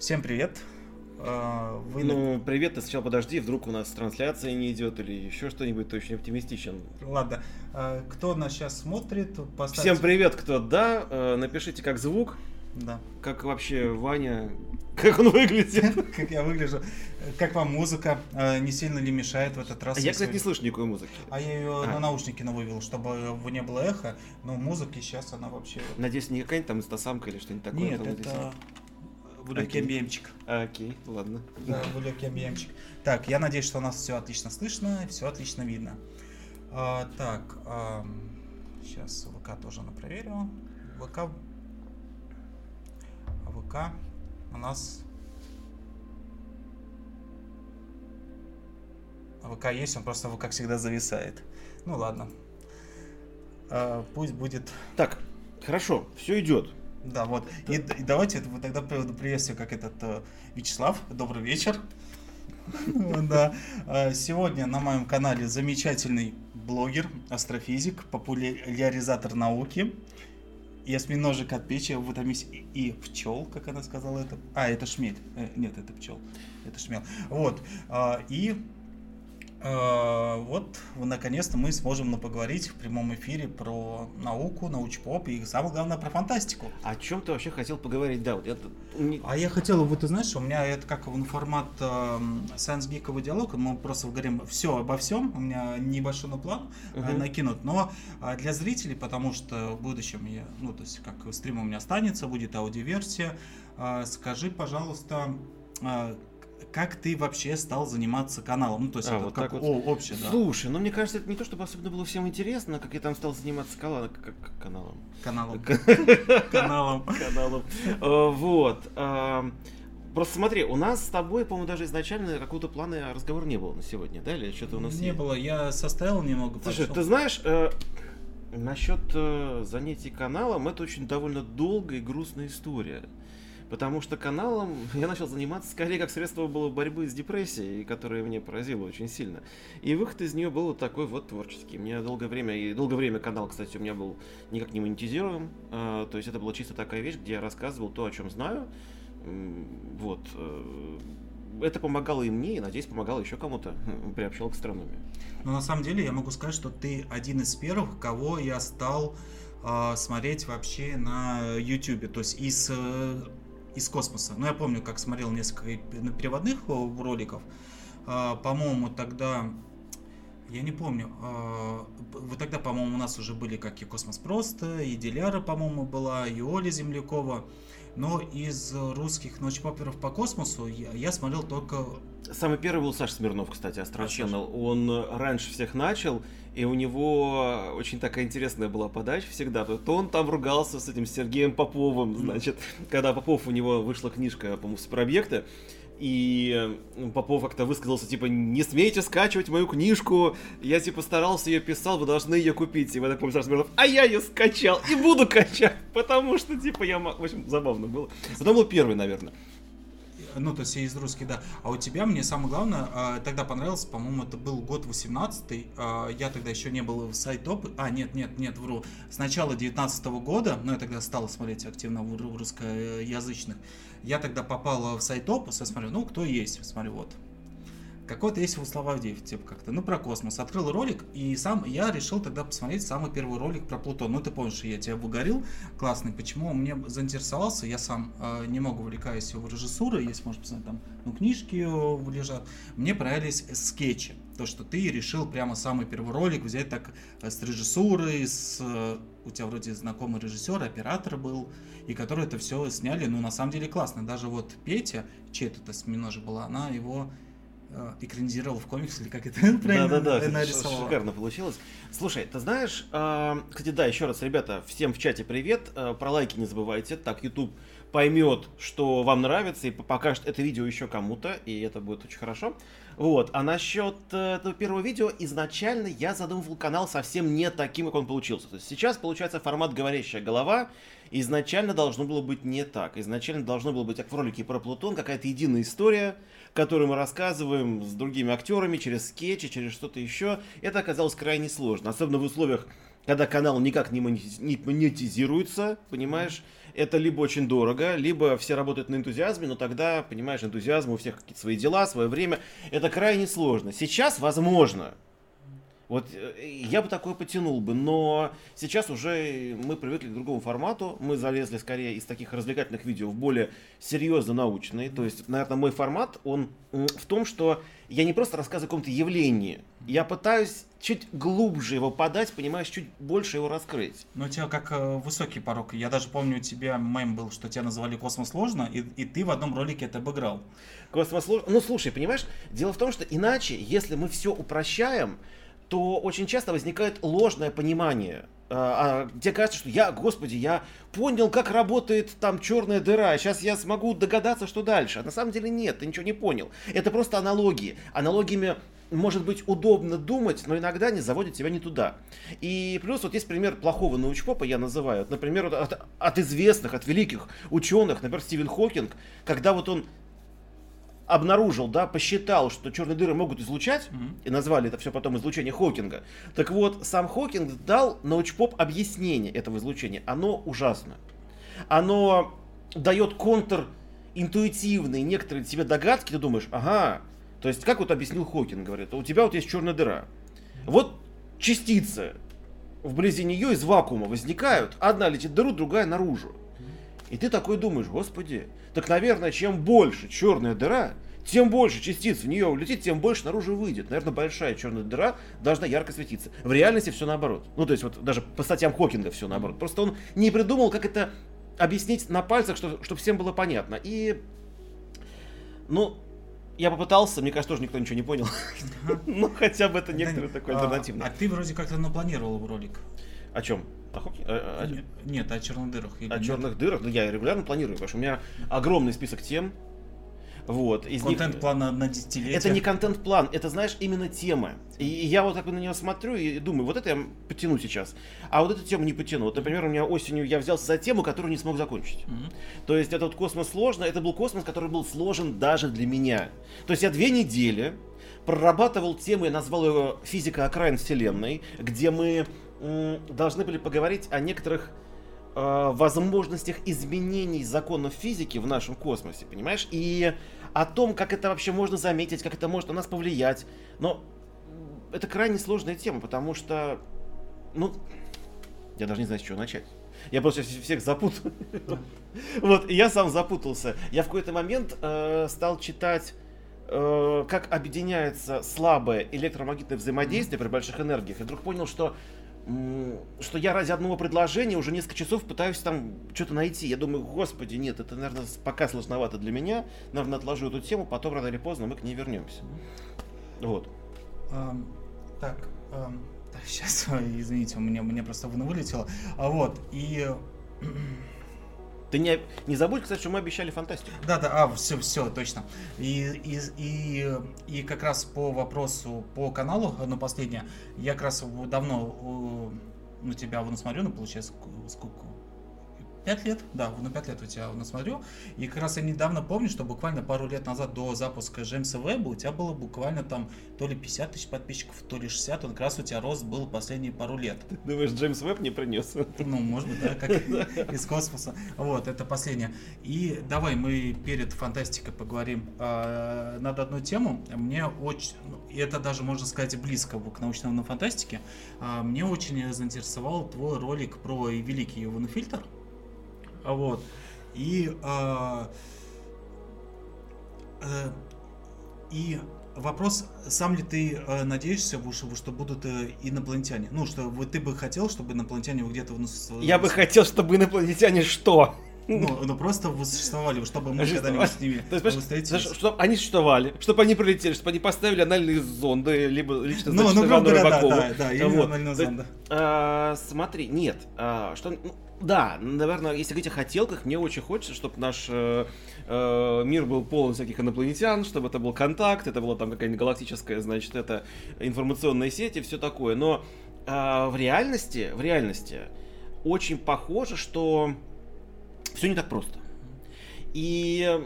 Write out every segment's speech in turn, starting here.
Всем привет. А, вы... Ну, привет, ты сначала подожди, вдруг у нас трансляция не идет или еще что-нибудь, ты очень оптимистичен. Ладно, а, кто нас сейчас смотрит? Поставьте... Всем привет, кто да, а, напишите как звук, да. как вообще Ваня, как он выглядит. Как я выгляжу. Как вам музыка? Не сильно ли мешает в этот раз? Я, кстати, не слышу никакой музыки. А я ее на наушники навывел, чтобы не было эхо, но музыки сейчас она вообще... Надеюсь, не какая-нибудь там инстасамка или что-нибудь такое? Нет, это... Вулюкем Бемчик. Окей, ладно. Да, Вулюкем Бемчик. Так, я надеюсь, что у нас все отлично слышно, все отлично видно. А, так, а, сейчас ВК тоже на проверю. ВК... А ВК у нас... А ВК есть, он просто ВК всегда зависает. Ну ладно. А, пусть будет... Так, хорошо, все идет. Да, вот. И, и давайте это вот тогда приветствую, как этот э, Вячеслав. Добрый вечер. Да. А, сегодня на моем канале замечательный блогер, астрофизик, популяризатор науки. Ясминожик от печи, вот там есть и пчел, как она сказала это. А, это шмель. Э, нет, это пчел. Это шмел. Вот. И Э, вот, наконец-то мы сможем поговорить в прямом эфире про науку, научпоп и самое главное про фантастику. О чем ты вообще хотел поговорить? Да, вот это... А я хотел, вот ты знаешь, у меня это как формат э, Science Geekovый диалог, мы просто говорим все обо всем, у меня небольшой план uh-huh. накинут, но э, для зрителей, потому что в будущем я, ну, то есть как стрим у меня останется, будет аудиоверсия, э, скажи, пожалуйста, э, как ты вообще стал заниматься каналом? Ну, то есть, а, это вот как вот. О, общее, да. Слушай, ну мне кажется, это не то, чтобы особенно было всем интересно, как я там стал заниматься каналом. Каналом. Каналом. Каналом. Каналом. Э, вот. Просто смотри, у нас с тобой, по-моему, даже изначально какого-то плана разговора не было на сегодня, да? Или что-то у нас Не было, я составил немного. Слушай, ты знаешь, э, насчет э, занятий каналом, это очень довольно долгая и грустная история. Потому что каналом я начал заниматься скорее как средство было борьбы с депрессией, которая мне поразила очень сильно. И выход из нее был вот такой вот творческий. Мне долгое время, и долгое время канал, кстати, у меня был никак не монетизируем. Э, то есть это была чисто такая вещь, где я рассказывал то, о чем знаю. Вот. Э, это помогало и мне, и, надеюсь, помогало еще кому-то. Приобщал к астрономии. Но на самом деле я могу сказать, что ты один из первых, кого я стал э, смотреть вообще на YouTube. То есть из э, из космоса. Ну, я помню, как смотрел несколько переводных роликов. А, по-моему, тогда... Я не помню. А, вот тогда, по-моему, у нас уже были как и Космос Просто, и Диляра, по-моему, была, и Оля Землякова. Но из русских ночпоперов по космосу я, я смотрел только... Самый первый был Саша Смирнов, кстати, Astro Channel. Он раньше всех начал, и у него очень такая интересная была подача всегда. То он там ругался с этим Сергеем Поповым, значит, когда Попов, у него вышла книжка, по-моему, про объекты, и Попов как-то высказался, типа, не смейте скачивать мою книжку, я, типа, старался ее писал, вы должны ее купить. И в этом помню, Смирнов, а я ее скачал и буду качать, потому что, типа, я... В общем, забавно было. Потом был первый, наверное ну, то есть из русских, да. А у тебя мне самое главное, а, тогда понравился, по-моему, это был год 18 а, я тогда еще не был в сайт топ, а, нет, нет, нет, вру, с начала 19 года, ну, я тогда стал смотреть активно в русскоязычных, я тогда попал в сайт топ, смотрю, ну, кто есть, смотрю, вот, какой-то есть Славовдеев, типа как-то, ну, про космос. Открыл ролик, и сам я решил тогда посмотреть самый первый ролик про Плутон. Ну, ты помнишь, я тебя выгорел, классный. Почему он мне заинтересовался? Я сам э, немного увлекаюсь его режиссурой, если можно посмотреть, там, ну, книжки лежат. Мне понравились скетчи. То, что ты решил прямо самый первый ролик взять так э, с режиссурой, с... Э, у тебя вроде знакомый режиссер, оператор был, и которые это все сняли, ну, на самом деле классно. Даже вот Петя, чей это осьминожа была, она его Э, экранизировал в комикс, или как это правильно да, да, да, нарисовал. Шикарно получилось. Слушай, ты знаешь, э, кстати, да, еще раз, ребята, всем в чате привет, э, про лайки не забывайте, так YouTube поймет, что вам нравится и покажет это видео еще кому-то, и это будет очень хорошо. Вот, а насчет э, этого первого видео, изначально я задумывал канал совсем не таким, как он получился. То есть сейчас получается формат говорящая голова, изначально должно было быть не так. Изначально должно было быть, как в ролике про Плутон, какая-то единая история, которую мы рассказываем с другими актерами, через скетчи, через что-то еще. Это оказалось крайне сложно, особенно в условиях когда канал никак не монетизируется, понимаешь, это либо очень дорого, либо все работают на энтузиазме, но тогда, понимаешь, энтузиазм у всех какие-то свои дела, свое время. Это крайне сложно. Сейчас возможно, вот э, я бы такое потянул бы, но сейчас уже мы привыкли к другому формату, мы залезли скорее из таких развлекательных видео в более серьезно научные. То есть, наверное, мой формат, он в том, что я не просто рассказываю о каком-то явлении, я пытаюсь чуть глубже его подать, понимаешь, чуть больше его раскрыть. Ну, у тебя как э, высокий порог. Я даже помню, у тебя мем был, что тебя называли «Космос сложно», и, и ты в одном ролике это обыграл. Космос сложно. Ну, слушай, понимаешь, дело в том, что иначе, если мы все упрощаем, то очень часто возникает ложное понимание. А, а, тебе кажется, что я, господи, я понял, как работает там черная дыра, сейчас я смогу догадаться, что дальше. А на самом деле нет, ты ничего не понял. Это просто аналогии. Аналогиями может быть удобно думать, но иногда они заводят тебя не туда. И плюс вот есть пример плохого научпопа, я называю. Например, от, от известных, от великих ученых, например, Стивен Хокинг, когда вот он обнаружил, да, посчитал, что черные дыры могут излучать, mm-hmm. и назвали это все потом излучение Хокинга. Так вот, сам Хокинг дал научпоп объяснение этого излучения. Оно ужасно. Оно дает контр интуитивные некоторые тебе догадки, ты думаешь, ага, то есть как вот объяснил Хокинг, говорит, у тебя вот есть черная дыра. Вот частицы вблизи нее из вакуума возникают, одна летит в дыру, другая наружу. И ты такой думаешь, господи, так, наверное, чем больше черная дыра, тем больше частиц в нее улетит, тем больше наружу выйдет. Наверное, большая черная дыра должна ярко светиться. В реальности все наоборот. Ну, то есть, вот даже по статьям Хокинга все наоборот. Просто он не придумал, как это объяснить на пальцах, что, чтобы всем было понятно. И, ну, я попытался, мне кажется, тоже никто ничего не понял. Ну, хотя бы это некоторый такой а, альтернативный. А ты вроде как-то напланировал ролик. О чем? О? А, а, нет, о черных дырах. О нет? черных дырах? Ну, я регулярно планирую, потому что у меня огромный список тем. Вот, из контент-план них... на десятилетие. Это не контент-план, это, знаешь, именно темы. И я вот так на нее смотрю и думаю, вот это я потяну сейчас, а вот эту тему не потяну. Вот, например, у меня осенью я взялся за тему, которую не смог закончить. Mm-hmm. То есть этот космос сложно, это был космос, который был сложен даже для меня. То есть я две недели прорабатывал тему, я назвал ее «Физика окраин Вселенной», где мы должны были поговорить о некоторых э, возможностях изменений законов физики в нашем космосе, понимаешь? И о том, как это вообще можно заметить, как это может на нас повлиять. Но это крайне сложная тема, потому что, ну, я даже не знаю, с чего начать. Я просто всех запутал. Вот, я сам запутался. Я в какой-то момент э, стал читать э, как объединяется слабое электромагнитное взаимодействие при больших энергиях. И вдруг понял, что что я ради одного предложения уже несколько часов пытаюсь там что-то найти. Я думаю, господи, нет, это, наверное, пока сложновато для меня. Наверное, отложу эту тему, потом рано или поздно мы к ней вернемся. Вот. Um, так, um, так, сейчас, извините, у меня, мне просто вылетело. А вот, и ты не, не забудь, кстати, что мы обещали фантастику. Да, да, а, все, все, точно. И, и, и, и как раз по вопросу по каналу, ну, последнее, я как раз давно ну, тебя вон смотрю, ну, получается, сколько, Пять лет, да, на пять лет у тебя насмотрю. И как раз я недавно помню, что буквально пару лет назад до запуска Джеймса Веба у тебя было буквально там то ли 50 тысяч подписчиков, то ли 60. Он как раз у тебя рост был последние пару лет. Ты думаешь, Джеймс Веб не принес? Ну, может быть, да, как из космоса. Вот, это последнее. И давай мы перед фантастикой поговорим э, над одну тему. Мне очень, ну, это даже можно сказать близко к научной фантастике. Э, мне очень заинтересовал твой ролик про великий Иван Фильтр. Вот. И, э, э, и вопрос, сам ли ты э, надеешься, что, что будут э, инопланетяне? Ну, что вы, ты бы хотел, чтобы инопланетяне где-то... Я бы хотел, чтобы инопланетяне что? Ну, ну просто существовали, чтобы мы когда-нибудь с ними То есть, чтобы они существовали, чтобы они прилетели, чтобы они поставили анальные зонды, либо лично ну, ну, грубо говоря, да, да, да, именно вот. анальные зонды. А, смотри, нет, а, что, ну, да, наверное, если говорить о хотелках, мне очень хочется, чтобы наш э, э, мир был полон всяких инопланетян, чтобы это был контакт, это была там какая-нибудь галактическая, значит, это информационная сеть и все такое. Но э, в реальности, в реальности очень похоже, что все не так просто. И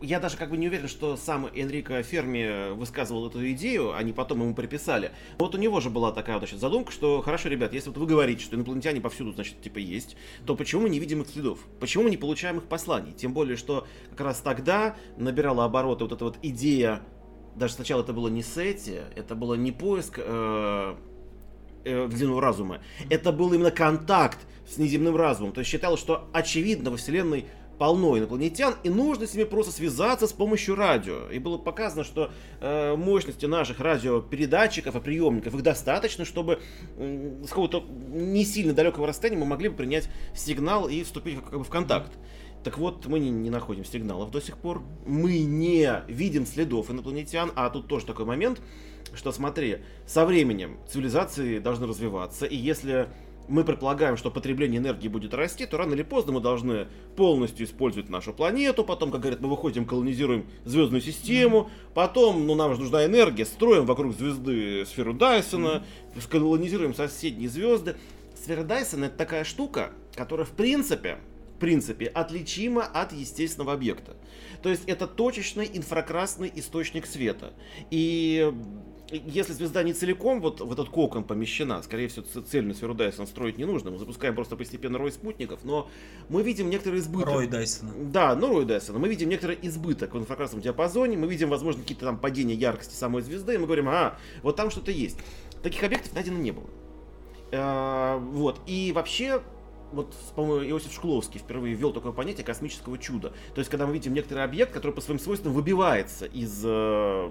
я даже как бы не уверен, что сам Энрико Ферми высказывал эту идею, они потом ему приписали. Вот у него же была такая значит, задумка, что хорошо, ребят, если вот вы говорите, что инопланетяне повсюду, значит, типа есть, то почему мы не видим их следов? Почему мы не получаем их посланий? Тем более, что как раз тогда набирала обороты вот эта вот идея, даже сначала это было не сети, это было не поиск э, э, в длину разума, это был именно контакт с неземным разумом. То есть считалось, что очевидно во Вселенной полно инопланетян, и нужно с ними просто связаться с помощью радио. И было показано, что э, мощности наших радиопередатчиков и приемников их достаточно, чтобы э, с какого-то не сильно далекого расстояния мы могли бы принять сигнал и вступить как бы в контакт. Так вот, мы не, не находим сигналов до сих пор. Мы не видим следов инопланетян, а тут тоже такой момент, что смотри, со временем цивилизации должны развиваться, и если мы предполагаем, что потребление энергии будет расти, то рано или поздно мы должны полностью использовать нашу планету, потом, как говорят, мы выходим, колонизируем звездную систему, потом, ну, нам же нужна энергия, строим вокруг звезды сферу Дайсона, колонизируем соседние звезды. Сфера Дайсона это такая штука, которая в принципе, в принципе, отличима от естественного объекта. То есть это точечный инфракрасный источник света. И если звезда не целиком вот в этот кокон помещена, скорее всего, цельную сферу Дайсона строить не нужно. Мы запускаем просто постепенно рой спутников, но мы видим некоторый избыток. Рой Дайсона. Да, ну рой Дайсона. Мы видим некоторый избыток в инфракрасном диапазоне, мы видим, возможно, какие-то там падения яркости самой звезды, и мы говорим, а, вот там что-то есть. Таких объектов найдено не было. А, вот. И вообще, вот, по-моему, Иосиф Шкловский впервые ввел такое понятие космического чуда. То есть, когда мы видим некоторый объект, который по своим свойствам выбивается из э,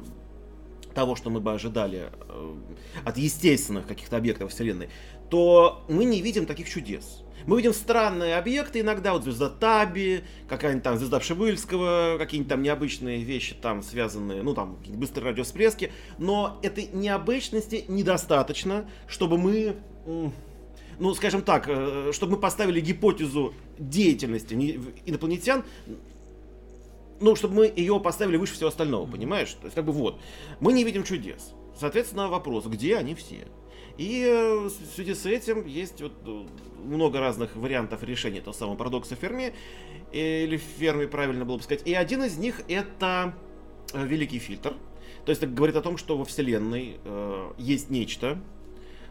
того, что мы бы ожидали э, от естественных каких-то объектов Вселенной, то мы не видим таких чудес. Мы видим странные объекты иногда, вот звезда Таби, какая-нибудь там звезда Пшебыльского, какие-нибудь там необычные вещи там связанные, ну там быстрые радиосплески, но этой необычности недостаточно, чтобы мы ну, скажем так, э, чтобы мы поставили гипотезу деятельности инопланетян ну, чтобы мы ее поставили выше всего остального, понимаешь? То есть, как бы вот, мы не видим чудес. Соответственно, вопрос, где они все? И э, в связи с этим есть вот э, много разных вариантов решения этого самого парадокса Ферми, или Ферми правильно было бы сказать. И один из них это э, великий фильтр. То есть это говорит о том, что во Вселенной э, есть нечто,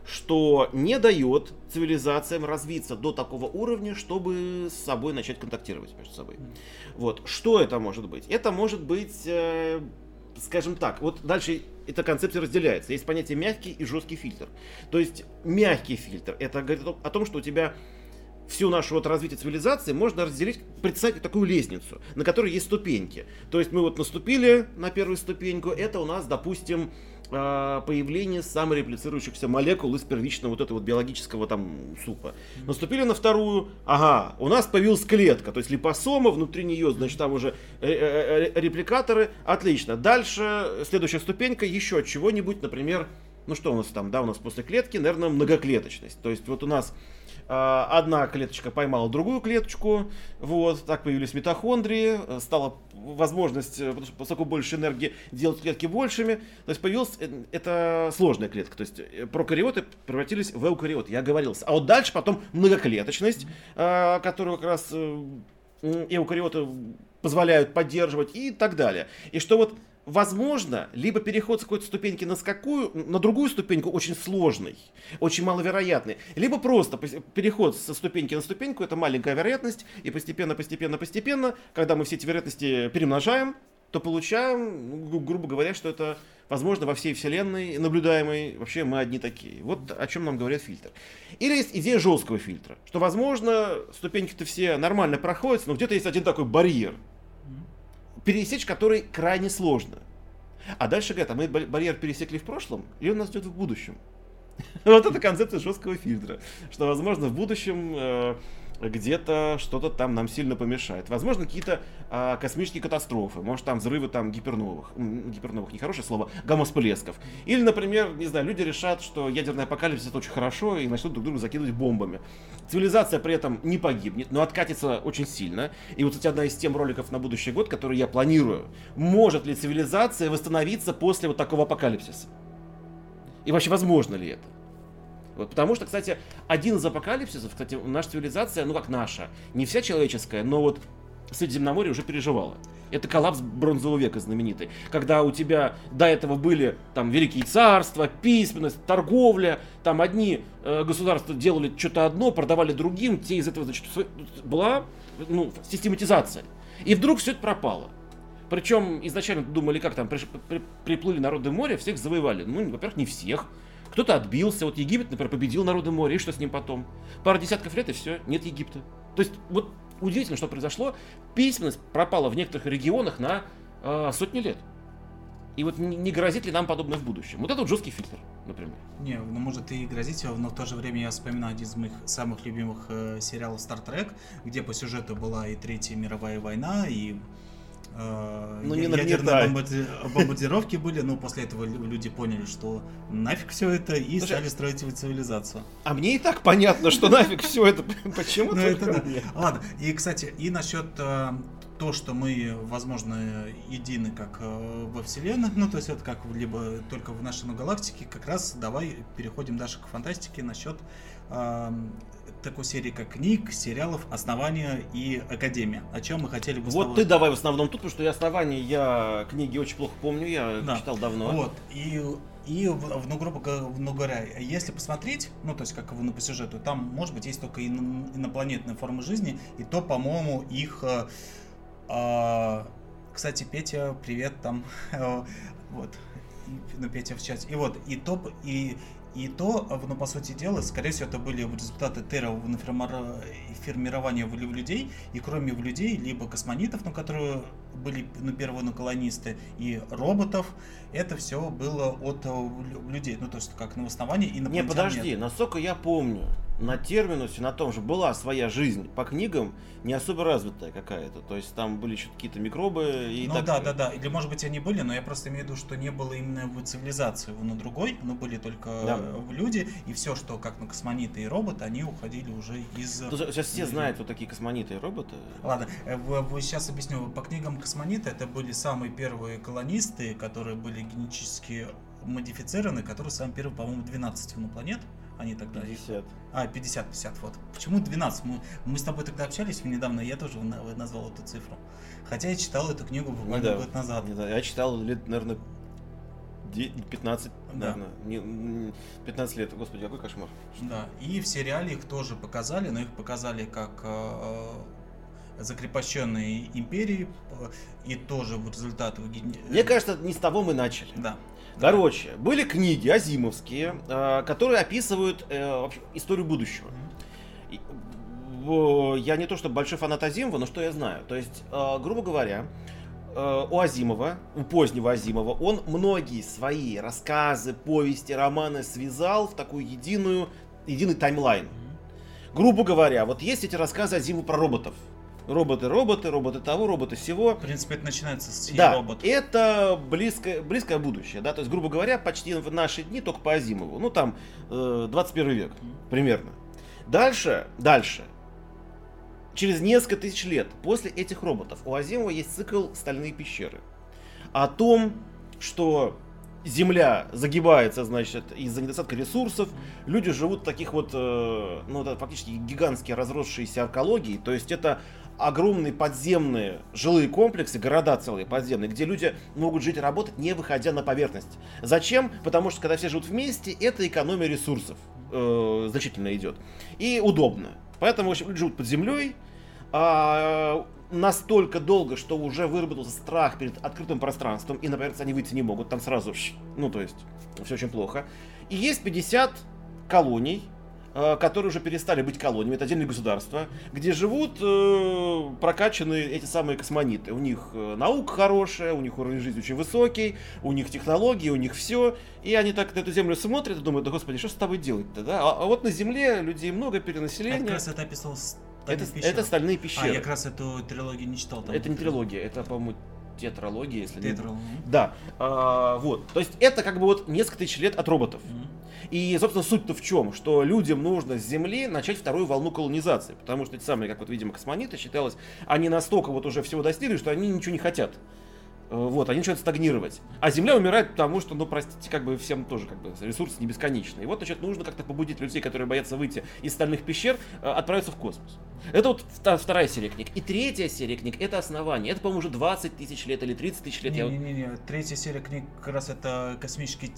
что не дает цивилизациям развиться до такого уровня, чтобы с собой начать контактировать между собой. Вот. Что это может быть? Это может быть, э, скажем так, вот дальше эта концепция разделяется. Есть понятие мягкий и жесткий фильтр. То есть мягкий фильтр, это говорит о том, что у тебя всю нашу вот развитие цивилизации можно разделить, представить такую лестницу, на которой есть ступеньки. То есть мы вот наступили на первую ступеньку, это у нас, допустим, появление самореплицирующихся молекул из первичного вот этого вот биологического там супа. Наступили на вторую, ага, у нас появилась клетка, то есть липосома, внутри нее, значит, там уже э, э, э, репликаторы, отлично. Дальше следующая ступенька еще чего-нибудь, например, ну что у нас там, да, у нас после клетки, наверное, многоклеточность. То есть вот у нас а, одна клеточка поймала другую клеточку, вот, так появились митохондрии, э, стала возможность, э, поскольку больше энергии, делать клетки большими, то есть появилась, э, это сложная клетка, то есть прокариоты превратились в эукариоты, я оговорился. А вот дальше потом многоклеточность, а, которую как раз эукариоты позволяют поддерживать и так далее. И что вот возможно, либо переход с какой-то ступеньки на, скакую, на другую ступеньку очень сложный, очень маловероятный, либо просто переход со ступеньки на ступеньку, это маленькая вероятность, и постепенно, постепенно, постепенно, когда мы все эти вероятности перемножаем, то получаем, ну, грубо говоря, что это возможно во всей вселенной наблюдаемой, вообще мы одни такие. Вот о чем нам говорит фильтр. Или есть идея жесткого фильтра, что возможно ступеньки-то все нормально проходят, но где-то есть один такой барьер, пересечь который крайне сложно. А дальше говорят, а мы барьер пересекли в прошлом, и он нас ждет в будущем. Вот это концепция жесткого фильтра. Что, возможно, в будущем э, где-то что-то там нам сильно помешает. Возможно, какие-то а, космические катастрофы, может там взрывы там гиперновых, гиперновых нехорошее слово, гамма-всплесков. Или, например, не знаю, люди решат, что ядерный апокалипсис это очень хорошо и начнут друг друга закидывать бомбами. Цивилизация при этом не погибнет, но откатится очень сильно. И вот, кстати, одна из тем роликов на будущий год, который я планирую. Может ли цивилизация восстановиться после вот такого апокалипсиса? И вообще возможно ли это? Вот, потому что, кстати, один из апокалипсисов, кстати, наша цивилизация, ну как наша, не вся человеческая, но вот Средиземноморье уже переживало. Это коллапс бронзового века знаменитый. Когда у тебя до этого были там великие царства, письменность, торговля, там одни э, государства делали что-то одно, продавали другим, те из этого, значит, была ну, систематизация. И вдруг все это пропало. Причем изначально думали, как там, при, при, приплыли народы моря, всех завоевали. Ну, во-первых, не всех. Кто-то отбился. Вот Египет, например, победил народы моря. И что с ним потом? Пара десятков лет, и все, нет Египта. То есть, вот удивительно, что произошло. Письменность пропала в некоторых регионах на э, сотни лет. И вот не грозит ли нам подобное в будущем? Вот это вот жесткий фильтр, например. Не, ну может и грозить, но в то же время я вспоминаю один из моих самых любимых э, сериалов Star Trek, где по сюжету была и Третья мировая война, и ну, не ядерные бомбарди... бомбардировки были, но после этого люди поняли, что нафиг все это, и Слушай, стали строить цивилизацию. А мне и так понятно, что нафиг все это, почему ну, это Ладно, и, кстати, и насчет э, то, что мы, возможно, едины как э, во Вселенной, ну, то есть это как либо только в нашей галактике, как раз давай переходим дальше к фантастике насчет э, такой серии, как книг, сериалов, основания и академия. О чем мы хотели бы Вот ты давай в основном тут, потому что я основания, я книги очень плохо помню, я да. читал давно. Вот, и и, ну, грубо говоря, если посмотреть, ну, то есть, как ну, по сюжету, там, может быть, есть только инопланетные формы жизни, и то, по-моему, их э, а, кстати, Петя, привет там. вот. Ну, Петя в чате. И вот, и топ, и и то, ну, по сути дела, скорее всего, это были результаты терового формирования в людей, и кроме в людей, либо космонитов, ну, которые были, ну, первые ну, колонисты, и роботов, это все было от э, людей, ну, то есть, как на основании и Не, подожди, насколько я помню, на терминусе, на том же была своя жизнь по книгам не особо развитая какая-то. То есть там были еще какие-то микробы и Ну так... да, да, да. Или может быть они были, но я просто имею в виду, что не было именно в цивилизации на другой, но были только да. в люди, и все, что как на космониты и роботы, они уходили уже из... Ну, сейчас все знают, вот такие космониты и роботы. Ладно, э, сейчас объясню. По книгам космониты это были самые первые колонисты, которые были генетически модифицированы, которые самые первые, по-моему, 12 на планет. Они тогда... 50. А, 50, 50, вот. Почему 12? Мы, мы с тобой тогда общались недавно, я тоже назвал эту цифру. Хотя я читал эту книгу буквально да, год назад. Да, я читал лет, наверное, 15, да. наверное, не, 15 лет. Господи, какой кошмар. Да, и в сериале их тоже показали, но их показали как закрепощенные империи, э, и тоже в результате... Мне кажется, не с того мы начали. Да. Короче, были книги азимовские, э, которые описывают э, историю будущего. Я не то что большой фанат Азимова, но что я знаю. То есть, грубо говоря, у Азимова, у позднего Азимова, он многие свои рассказы, повести, романы связал в такую единую, единый таймлайн. Грубо говоря, вот есть эти рассказы Азимова про роботов роботы, роботы, роботы того, роботы всего. В принципе, это начинается с да, роботов. это близкое, близкое будущее, да, то есть, грубо говоря, почти в наши дни только по Азимову, ну там э, 21 век примерно. Дальше, дальше, через несколько тысяч лет после этих роботов у Азимова есть цикл «Стальные пещеры». О том, что Земля загибается, значит, из-за недостатка ресурсов. Люди живут в таких вот, э, ну, это фактически гигантские разросшиеся аркологии. То есть это огромные подземные жилые комплексы, города целые подземные, где люди могут жить и работать, не выходя на поверхность. Зачем? Потому что когда все живут вместе, это экономия ресурсов э, значительно идет. И удобно. Поэтому в общем, люди живут под землей, а, настолько долго, что уже выработался страх перед открытым пространством, и на поверхность они выйти не могут, там сразу, ну то есть, все очень плохо. И есть 50 колоний, Э, которые уже перестали быть колониями, это отдельные государства, где живут э, прокачанные эти самые космониты. У них э, наука хорошая, у них уровень жизни очень высокий, у них технологии, у них все. И они так на эту землю смотрят и думают, да господи, что с тобой делать-то, да? А, а вот на Земле людей много, перенаселение. Это как раз это описывал это, это стальные пещеры. А, я как раз эту трилогию не читал. Там это не трилогия, это, по-моему, тетралогия, если Тетралогия. не... Да. А, вот. То есть это как бы вот несколько тысяч лет от роботов. Mm-hmm. И, собственно, суть-то в чем? Что людям нужно с Земли начать вторую волну колонизации. Потому что эти самые, как вот, видимо, космониты считалось, они настолько вот уже всего достигли, что они ничего не хотят. Э, вот, они начинают стагнировать. А Земля умирает потому, что, ну, простите, как бы всем тоже как бы ресурсы не бесконечны. И вот, значит, нужно как-то побудить людей, которые боятся выйти из стальных пещер, э, отправиться в космос. Это вот вторая серия книг. И третья серия книг — это основание. Это, по-моему, уже 20 тысяч лет или 30 тысяч лет. Не-не-не, третья серия книг как раз это космические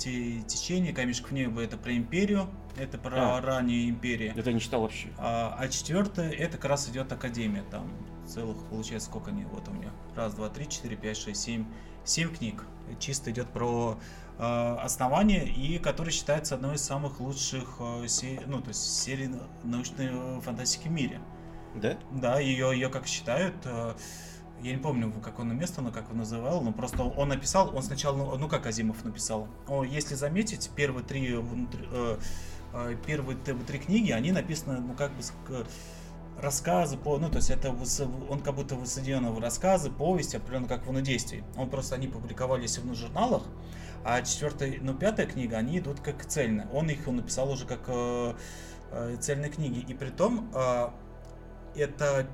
течения, камешек в небо, это про империю, это про а, раннюю империю. Это я не читал вообще. А, а четвертая, это как раз идет Академия, там целых, получается, сколько они, вот у меня, раз, два, три, четыре, пять, шесть, семь, семь книг. Чисто идет про э, основание, и который считается одной из самых лучших э, се, ну, то есть серий научной фантастики в мире. Да? Да, ее, ее как считают, э, я не помню, какое место, но как он называл, но просто он написал, он сначала, ну, ну как Азимов написал, о, если заметить, первые три, э, э, первые три книги, они написаны, ну как бы рассказы, по, ну, то есть это он как будто воссоединен в рассказы, повести, определенно как в действий. Он просто, они публиковались в журналах, а четвертая, ну, пятая книга, они идут как цельная. Он их он написал уже как э, э, цельные книги. И при том, э, это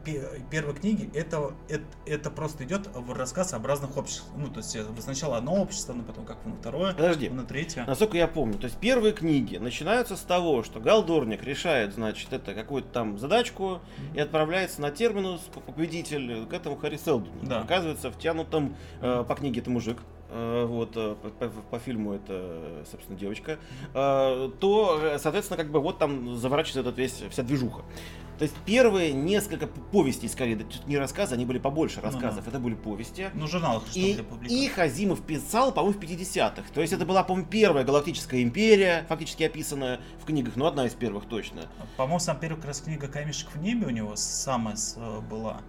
первые книги, это, это, это просто идет в рассказ о разных обществах. Ну, то есть сначала одно общество, но потом как на второе, Подожди. на третье. Насколько я помню, то есть первые книги начинаются с того, что Галдорник решает, значит, это какую-то там задачку mm-hmm. и отправляется на терминус победитель к этому Харри Селдону. Да. Оказывается, втянутым э, по книге это мужик, э, вот, э, по, по, по фильму это, собственно, девочка, э, то, соответственно, как бы вот там заворачивается этот весь, вся движуха. То есть первые несколько повестей, скорее, тут не рассказы, они были побольше рассказов, ну, да. это были повести. Ну, журналах, что и, их Азимов писал, по-моему, в 50-х. То есть это была, по-моему, первая галактическая империя, фактически описанная в книгах, ну, одна из первых точно. По-моему, сам первая как раз книга «Камешек в небе» у него самая была.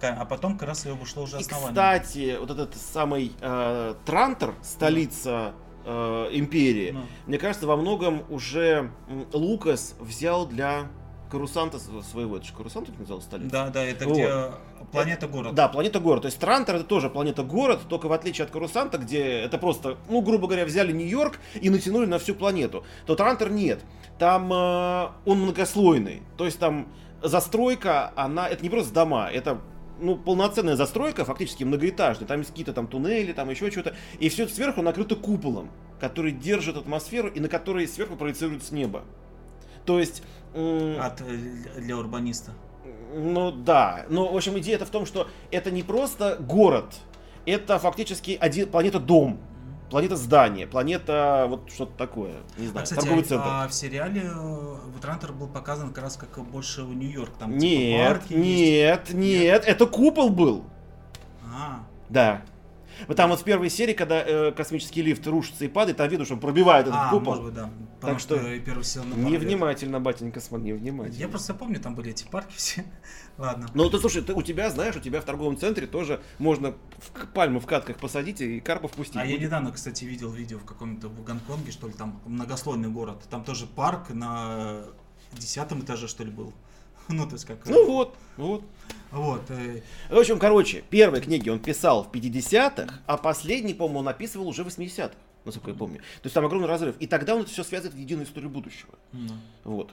А потом как раз вышло уже основание. И, кстати, вот этот самый э, Трантор, столица э, империи, ну. мне кажется, во многом уже Лукас взял для Карусанта своего, это же Карусанта называл столица? Да, да, это вот. где планета-город. Да, планета-город. То есть Трантор это тоже планета-город, только в отличие от Карусанта, где это просто, ну, грубо говоря, взяли Нью-Йорк и натянули на всю планету, то Трантор нет. Там э, он многослойный. То есть там застройка, она, это не просто дома, это ну, полноценная застройка, фактически многоэтажная. Там есть какие-то там туннели, там еще что-то. И все это сверху накрыто куполом, который держит атмосферу и на который сверху проецируется небо. То есть от, э, для урбаниста. Ну да. Ну, в общем, идея это в том, что это не просто город, это фактически один, планета-дом. Планета здания, планета вот что-то такое, не знаю, а, кстати, торговый центр. А в сериале э, вот Рантер был показан как раз как больше Нью-Йорк, там нет, типа, нет, нет, нет, это купол был. А. Да. Вот там вот в первой серии, когда э, космический лифт рушится и падает, там видно, что он пробивает этот а, купол. Может быть, да. Потому так что, что первый на невнимательно, батенька, смотри, невнимательно. Я просто помню, там были эти парки все. Ладно. Ну, ты слушай, ты, у тебя, знаешь, у тебя в торговом центре тоже можно в, пальму в катках посадить и карпов пустить. А будет. я недавно, кстати, видел видео в каком-то в Гонконге, что ли, там многослойный город. Там тоже парк на десятом этаже, что ли, был. Ну, то есть как... Ну вот, вот. Вот. Э... В общем, короче, первые книги он писал в 50-х, а последний, по-моему, он описывал уже в 80-х, насколько я помню. То есть там огромный разрыв. И тогда он это все связывает в единую историю будущего. Mm. Вот.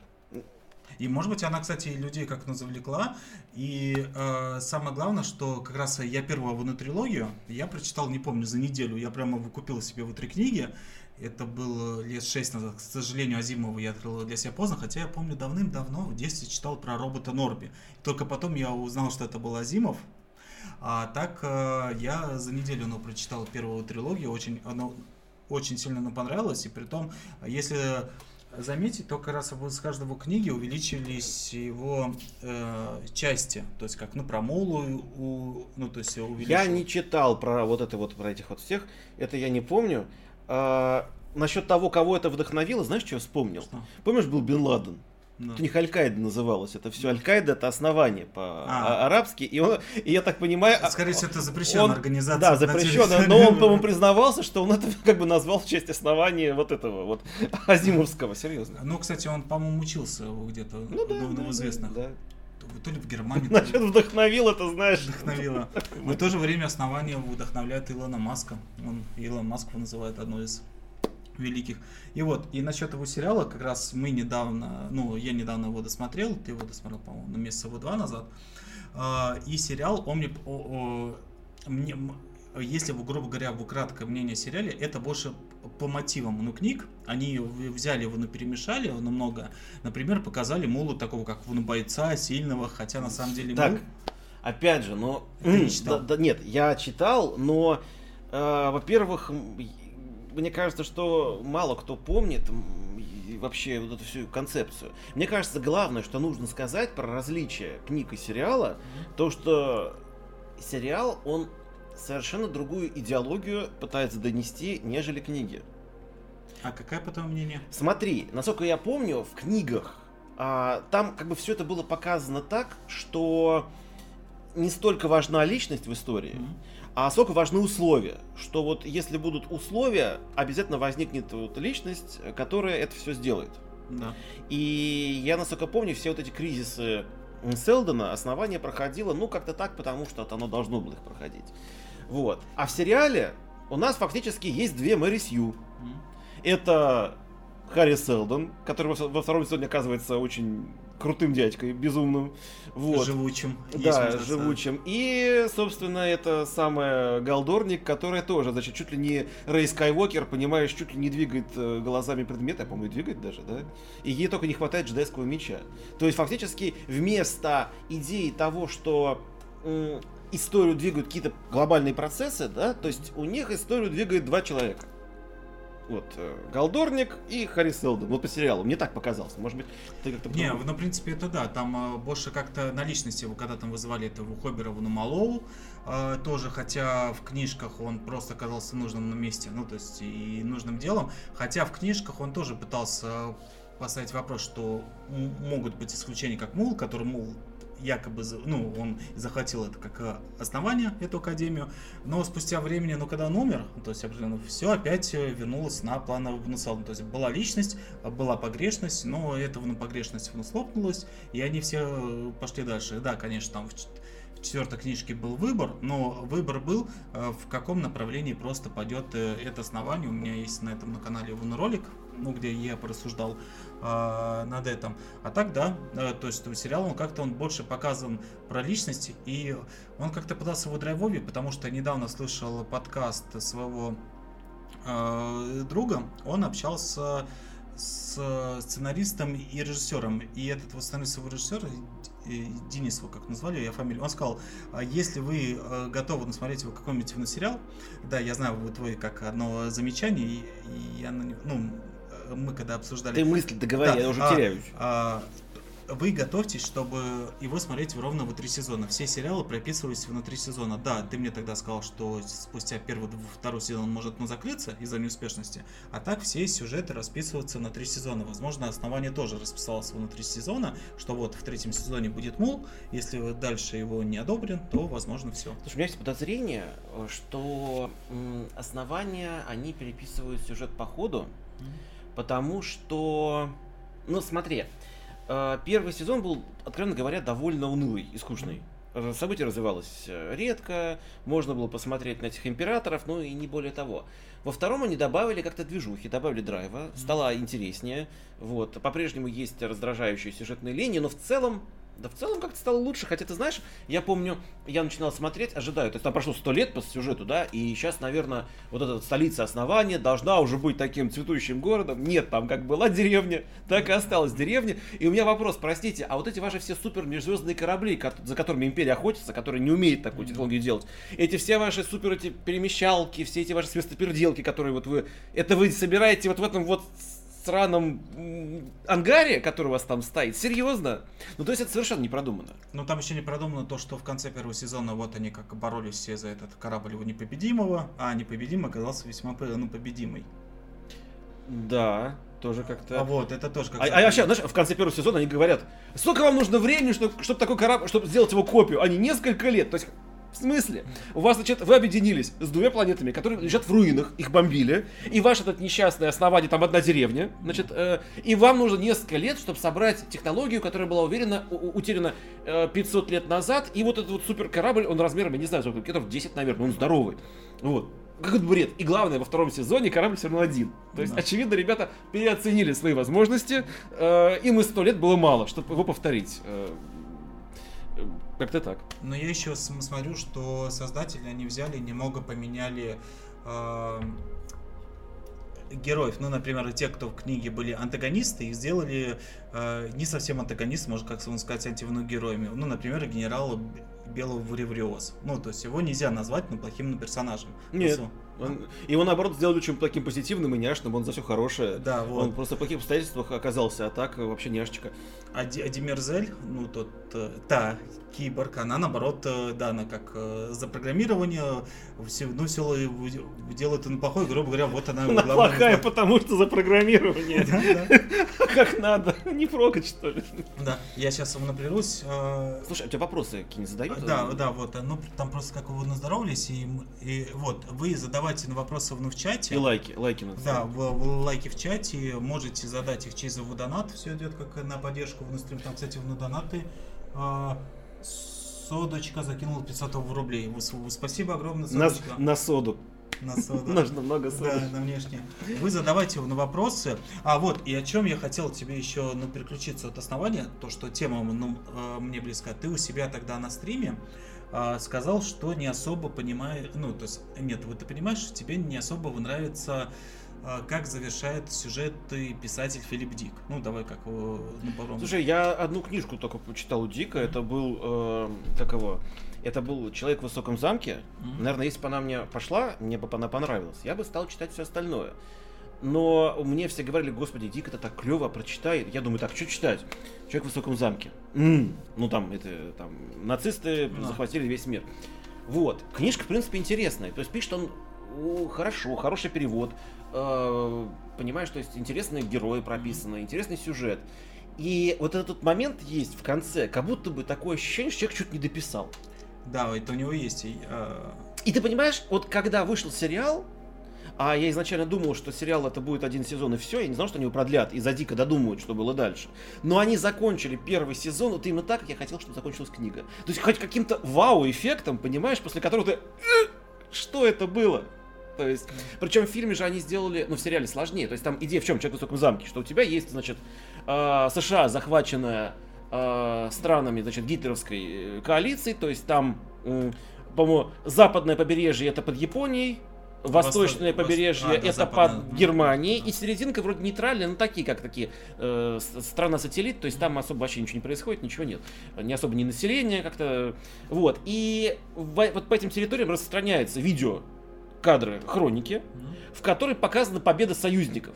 И, может быть, она, кстати, людей как-то завлекла. И э, самое главное, что как раз я первую трилогию я прочитал, не помню, за неделю. Я прямо выкупил себе вот три книги. Это было лет шесть назад. К сожалению, Азимова я открыл для себя поздно, хотя я помню давным-давно в детстве читал про робота Норби. Только потом я узнал, что это был Азимов. А так э, я за неделю ну, прочитал первую трилогию, очень, оно очень сильно нам понравилось. И при том, если заметить, то как раз с каждого книги увеличились его э, части, то есть как ну про Молу, у, ну то есть увеличилось. Я не читал про вот это вот про этих вот всех, это я не помню. А, насчет того, кого это вдохновило, знаешь, что я вспомнил? Что? Помнишь, был Бен Ладен? Да. Это не Аль-Каида называлось, это все Аль-Каида это основание по-арабски, а. и, он, и я так понимаю... Скорее всего, это запрещенная организация. Да, запрещенная, но он, по-моему, признавался, что он это как бы назвал в честь основания вот этого вот Азимовского, серьезно. Ну, кстати, он, по-моему, учился где-то ну, да, в известных. Да, то ли в Германии. Значит, вдохновил это, знаешь. Вдохновило. В то же время основание вдохновляет Илона Маска. Он Илон Маск называет одной из великих. И вот, и насчет его сериала, как раз мы недавно, ну, я недавно его досмотрел, ты его досмотрел, по-моему, на месяца его два назад. А, и сериал, он мне, мне если, грубо говоря, в краткое мнение о сериале, это больше по мотивам ну, книг. Они взяли его, ну, перемешали его много. Например, показали Мулу такого, как ну, бойца, сильного, хотя на самом деле... Так, Мул... опять же, но... Ты не читал? Да, да, нет, я читал, но, э, во-первых, мне кажется, что мало кто помнит вообще вот эту всю концепцию. Мне кажется, главное, что нужно сказать про различия книг и сериала, mm-hmm. то, что сериал, он совершенно другую идеологию пытается донести, нежели книги. А какое потом мнение? Смотри, насколько я помню, в книгах а, там как бы все это было показано так, что не столько важна личность в истории, mm-hmm. а сколько важны условия. Что вот если будут условия, обязательно возникнет вот личность, которая это все сделает. Да. И я, насколько помню, все вот эти кризисы Селдона основание проходило, ну, как-то так, потому что оно должно было их проходить. Вот. А в сериале у нас фактически есть две Мэри Сью. Mm. Это Харри Селдон, который во втором сезоне оказывается очень крутым дядькой, безумным. Вот. Живучим. Да, живучим. И, собственно, это самая Галдорник, которая тоже, значит, чуть ли не Рэй Скайуокер, понимаешь, чуть ли не двигает э, глазами предметы, я помню, двигает даже, да? И ей только не хватает джедайского меча. То есть, фактически, вместо идеи того, что историю двигают какие-то глобальные процессы, да, то есть у них историю двигает два человека. Вот, э, Галдорник и Харри Селдон. Вот по сериалу. Мне так показалось. Может быть, ты как-то... Не, ну, в принципе, это да. Там э, больше как-то на личности, когда там вызывали этого Хоббера на Малоу, э, тоже, хотя в книжках он просто оказался нужным на месте, ну, то есть и нужным делом. Хотя в книжках он тоже пытался поставить вопрос, что могут быть исключения, как Мул, который Мул якобы, ну, он захватил это как э, основание, эту академию, но спустя времени, ну, когда он умер, то есть определенно все опять э, вернулось на плановый выносал. То есть была личность, была погрешность, но эта ну, погрешность вновь слопнулась, и они все э, пошли дальше. Да, конечно, там в четвертой книжке был выбор, но выбор был, в каком направлении просто пойдет это основание. У меня есть на этом на канале ролик, ну, где я порассуждал э, над этим. А так, да, э, то есть сериал, он как-то он больше показан про личности, и он как-то пытался в драйвове, потому что недавно слышал подкаст своего э, друга, он общался с сценаристом и режиссером, и этот вот сценарист и режиссер Денис, его как назвали, я фамилию, он сказал, «А если вы э, готовы насмотреть его какой-нибудь сериал, да, я знаю, вы твой как одно замечание, и, и я, ну, мы когда обсуждали... Ты мысли договори, да, я уже а, теряюсь. А, вы готовьтесь, чтобы его смотреть ровно в три сезона. Все сериалы прописывались внутри сезона. Да, ты мне тогда сказал, что спустя первый, второй сезон он может ну, закрыться из-за неуспешности, а так все сюжеты расписываются на три сезона. Возможно, основание тоже расписалось внутри сезона, что вот в третьем сезоне будет мул, если дальше его не одобрен, то возможно все. Слушай, у меня есть подозрение, что основания, они переписывают сюжет по ходу, mm-hmm потому что, ну смотри, э, первый сезон был, откровенно говоря, довольно унылый и скучный. Событие развивалось э, редко, можно было посмотреть на этих императоров, ну и не более того. Во втором они добавили как-то движухи, добавили драйва, стало интереснее. Вот. По-прежнему есть раздражающие сюжетные линии, но в целом да в целом как-то стало лучше, хотя ты знаешь, я помню, я начинал смотреть, ожидаю, то есть там прошло сто лет по сюжету, да, и сейчас, наверное, вот эта столица основания должна уже быть таким цветущим городом. Нет, там как была деревня, так и осталась деревня. И у меня вопрос, простите, а вот эти ваши все супер межзвездные корабли, за которыми империя охотится, которые не умеет такую технологию делать, эти все ваши супер эти перемещалки, все эти ваши свистоперделки, которые вот вы, это вы собираете вот в этом вот сраном ангаре, который у вас там стоит? Серьезно? Ну, то есть это совершенно не продумано. Ну, там еще не продумано то, что в конце первого сезона вот они как боролись все за этот корабль его непобедимого, а непобедимый оказался весьма ну, победимый. Да, тоже как-то. А вот, это тоже как-то. А, а вообще, знаешь, в конце первого сезона они говорят, сколько вам нужно времени, чтобы, чтобы такой корабль, чтобы сделать его копию? Они несколько лет. То есть в смысле? У вас, значит, вы объединились с двумя планетами, которые лежат в руинах, их бомбили, и ваше этот несчастное основание, там одна деревня, значит, э, и вам нужно несколько лет, чтобы собрать технологию, которая была уверена, утеряна э, 500 лет назад, и вот этот вот супер корабль, он размером, я не знаю, сколько километров, 10, наверное, он здоровый. Вот. Какой бред. И главное, во втором сезоне корабль все равно один. То есть, да. очевидно, ребята переоценили свои возможности. Э, им и сто лет было мало, чтобы его повторить. Э, Как-то так. Но я еще смотрю, что создатели они взяли немного поменяли э, героев. Ну, например, те, кто в книге были антагонисты, их сделали э, не совсем антагонисты, может, как сказать, антивну героями. Ну, например, генерала Белого Вуревриоз. Ну, то есть его нельзя назвать ну, плохим персонажем. Нет. Он, его наоборот сделали очень таким позитивным и няшным, он за все хорошее. Да, вот. Он просто в плохих обстоятельствах оказался, а так вообще няшечка. А, Ди, а Демерзель, ну тот, э, та киборг, она наоборот, э, да, она как э, за программирование, все, ну все делает он плохой, грубо говоря, вот она. Она плохая, потому что за программирование. Как надо, не прокать что ли. Да, я сейчас вам напряжусь. Слушай, а у тебя вопросы какие-нибудь задают? Да, да, вот, ну там просто как вы наздоровались, и вот, вы задавайте на вопросы в чате. И лайки, лайки надо Да, в лайки в чате, можете задать их через донат, все идет как на поддержку в стрим. Там, кстати, в донаты Содочка закинула 500 рублей. Спасибо огромное, Содочка. На, на соду. На соду. Нужно много соды. Да, на внешне. Вы задавайте на вопросы. А вот, и о чем я хотел тебе еще ну, переключиться от основания, то, что тема ну, э, мне близка. Ты у себя тогда на стриме э, сказал, что не особо понимаешь, ну, то есть, нет, вот ты понимаешь, тебе не особо нравится как завершает сюжеты писатель Филипп Дик. Ну, давай как его попробуем. Слушай, я одну книжку только почитал у Дика, это был, э, как его, это был «Человек в высоком замке». Mm-hmm. Наверное, если бы она мне пошла, мне бы она понравилась, я бы стал читать все остальное. Но мне все говорили, господи, Дик это так клево, прочитай. Я думаю, так, что читать? Человек в высоком замке. м Ну там, это, там, нацисты no. захватили весь мир. Вот. Книжка, в принципе, интересная. То есть пишет он хорошо, хороший перевод. Э, понимаешь, то есть интересные герои прописаны, интересный сюжет. И вот этот момент есть в конце, как будто бы такое ощущение, что человек что-то не дописал. Да, это у него есть. И, э... и ты понимаешь, вот когда вышел сериал, а я изначально думал, что сериал это будет один сезон и все, я не знал, что они его продлят и за дико додумают, что было дальше. Но они закончили первый сезон вот именно так, как я хотел, чтобы закончилась книга. То есть хоть каким-то вау-эффектом, понимаешь, после которого ты... «Э, что это было? То есть, причем в фильме же они сделали, ну, в сериале сложнее. То есть там идея в чем? Человек в высоком замке, что у тебя есть, значит, э, США, захваченная э, странами, значит, гитлеровской э, коалиции, то есть там, э, по-моему, западное побережье это под Японией, Восточное Восток, побережье а, да, это под Германией, и серединка вроде нейтральная, но такие, как такие э, страна-сателлит, то есть там особо вообще ничего не происходит, ничего нет. Не особо ни населения как-то. Вот. И в, вот по этим территориям распространяется видео кадры хроники, в которой показана победа союзников.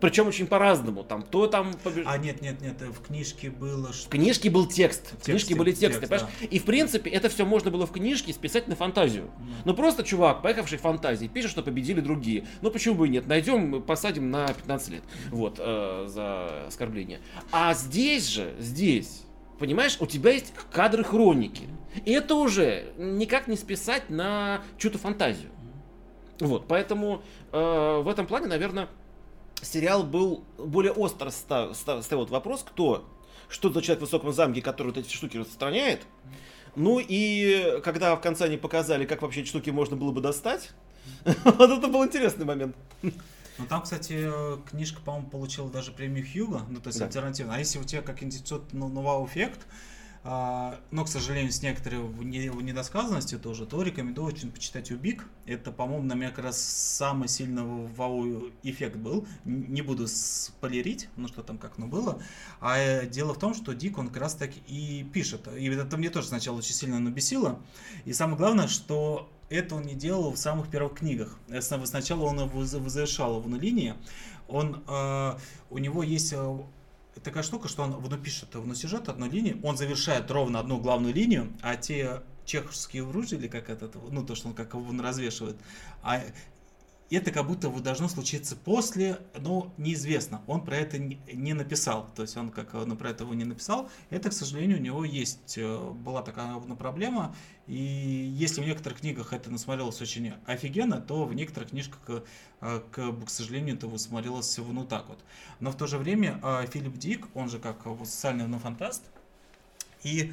Причем очень по-разному. Там кто там побежал. А нет, нет, нет, в книжке было что. В книжке был текст. В книжке были тексты. Текст, да. И в принципе это все можно было в книжке списать на фантазию. Mm. Ну просто чувак, поехавший в фантазии, пишет, что победили другие. Ну почему бы и нет? Найдем, посадим на 15 лет. Вот, э, за оскорбление. А здесь же, здесь, понимаешь, у тебя есть кадры хроники. И это уже никак не списать на чью-то фантазию. Вот, поэтому э, в этом плане, наверное, сериал был более остро став, став, ставил вопрос, кто, что за человек в высоком замке, который вот эти штуки распространяет. Ну и когда в конце они показали, как вообще эти штуки можно было бы достать, вот это был интересный момент. Ну там, кстати, книжка, по-моему, получила даже премию Хьюга, ну то есть да. альтернативно. А если у тебя как институт ну, нового эффект, а, но, к сожалению, с некоторой недосказанностью тоже, то рекомендую очень почитать Убик. Это, по-моему, на меня как раз самый сильный вау эффект был. Не буду спойлерить, ну что там как оно было. А э, дело в том, что Дик, он как раз так и пишет. И это мне тоже сначала очень сильно набесило. И самое главное, что это он не делал в самых первых книгах. Сначала он его завершал в линии. Он, э, у него есть э, такая штука, что он ну, пишет в сюжет одну линию, он завершает ровно одну главную линию, а те чеховские оружия, или как это, ну то, что он как он развешивает, а это как будто вот должно случиться после, но неизвестно. Он про это не написал. То есть он как он про это не написал. Это, к сожалению, у него есть, э, была такая проблема. И если в некоторых книгах это насмотрелось очень офигенно, то в некоторых книжках, э, к, к сожалению, это смотрелось ну так вот. Но в то же время э, Филипп Дик, он же как социальный ну, фантаст, и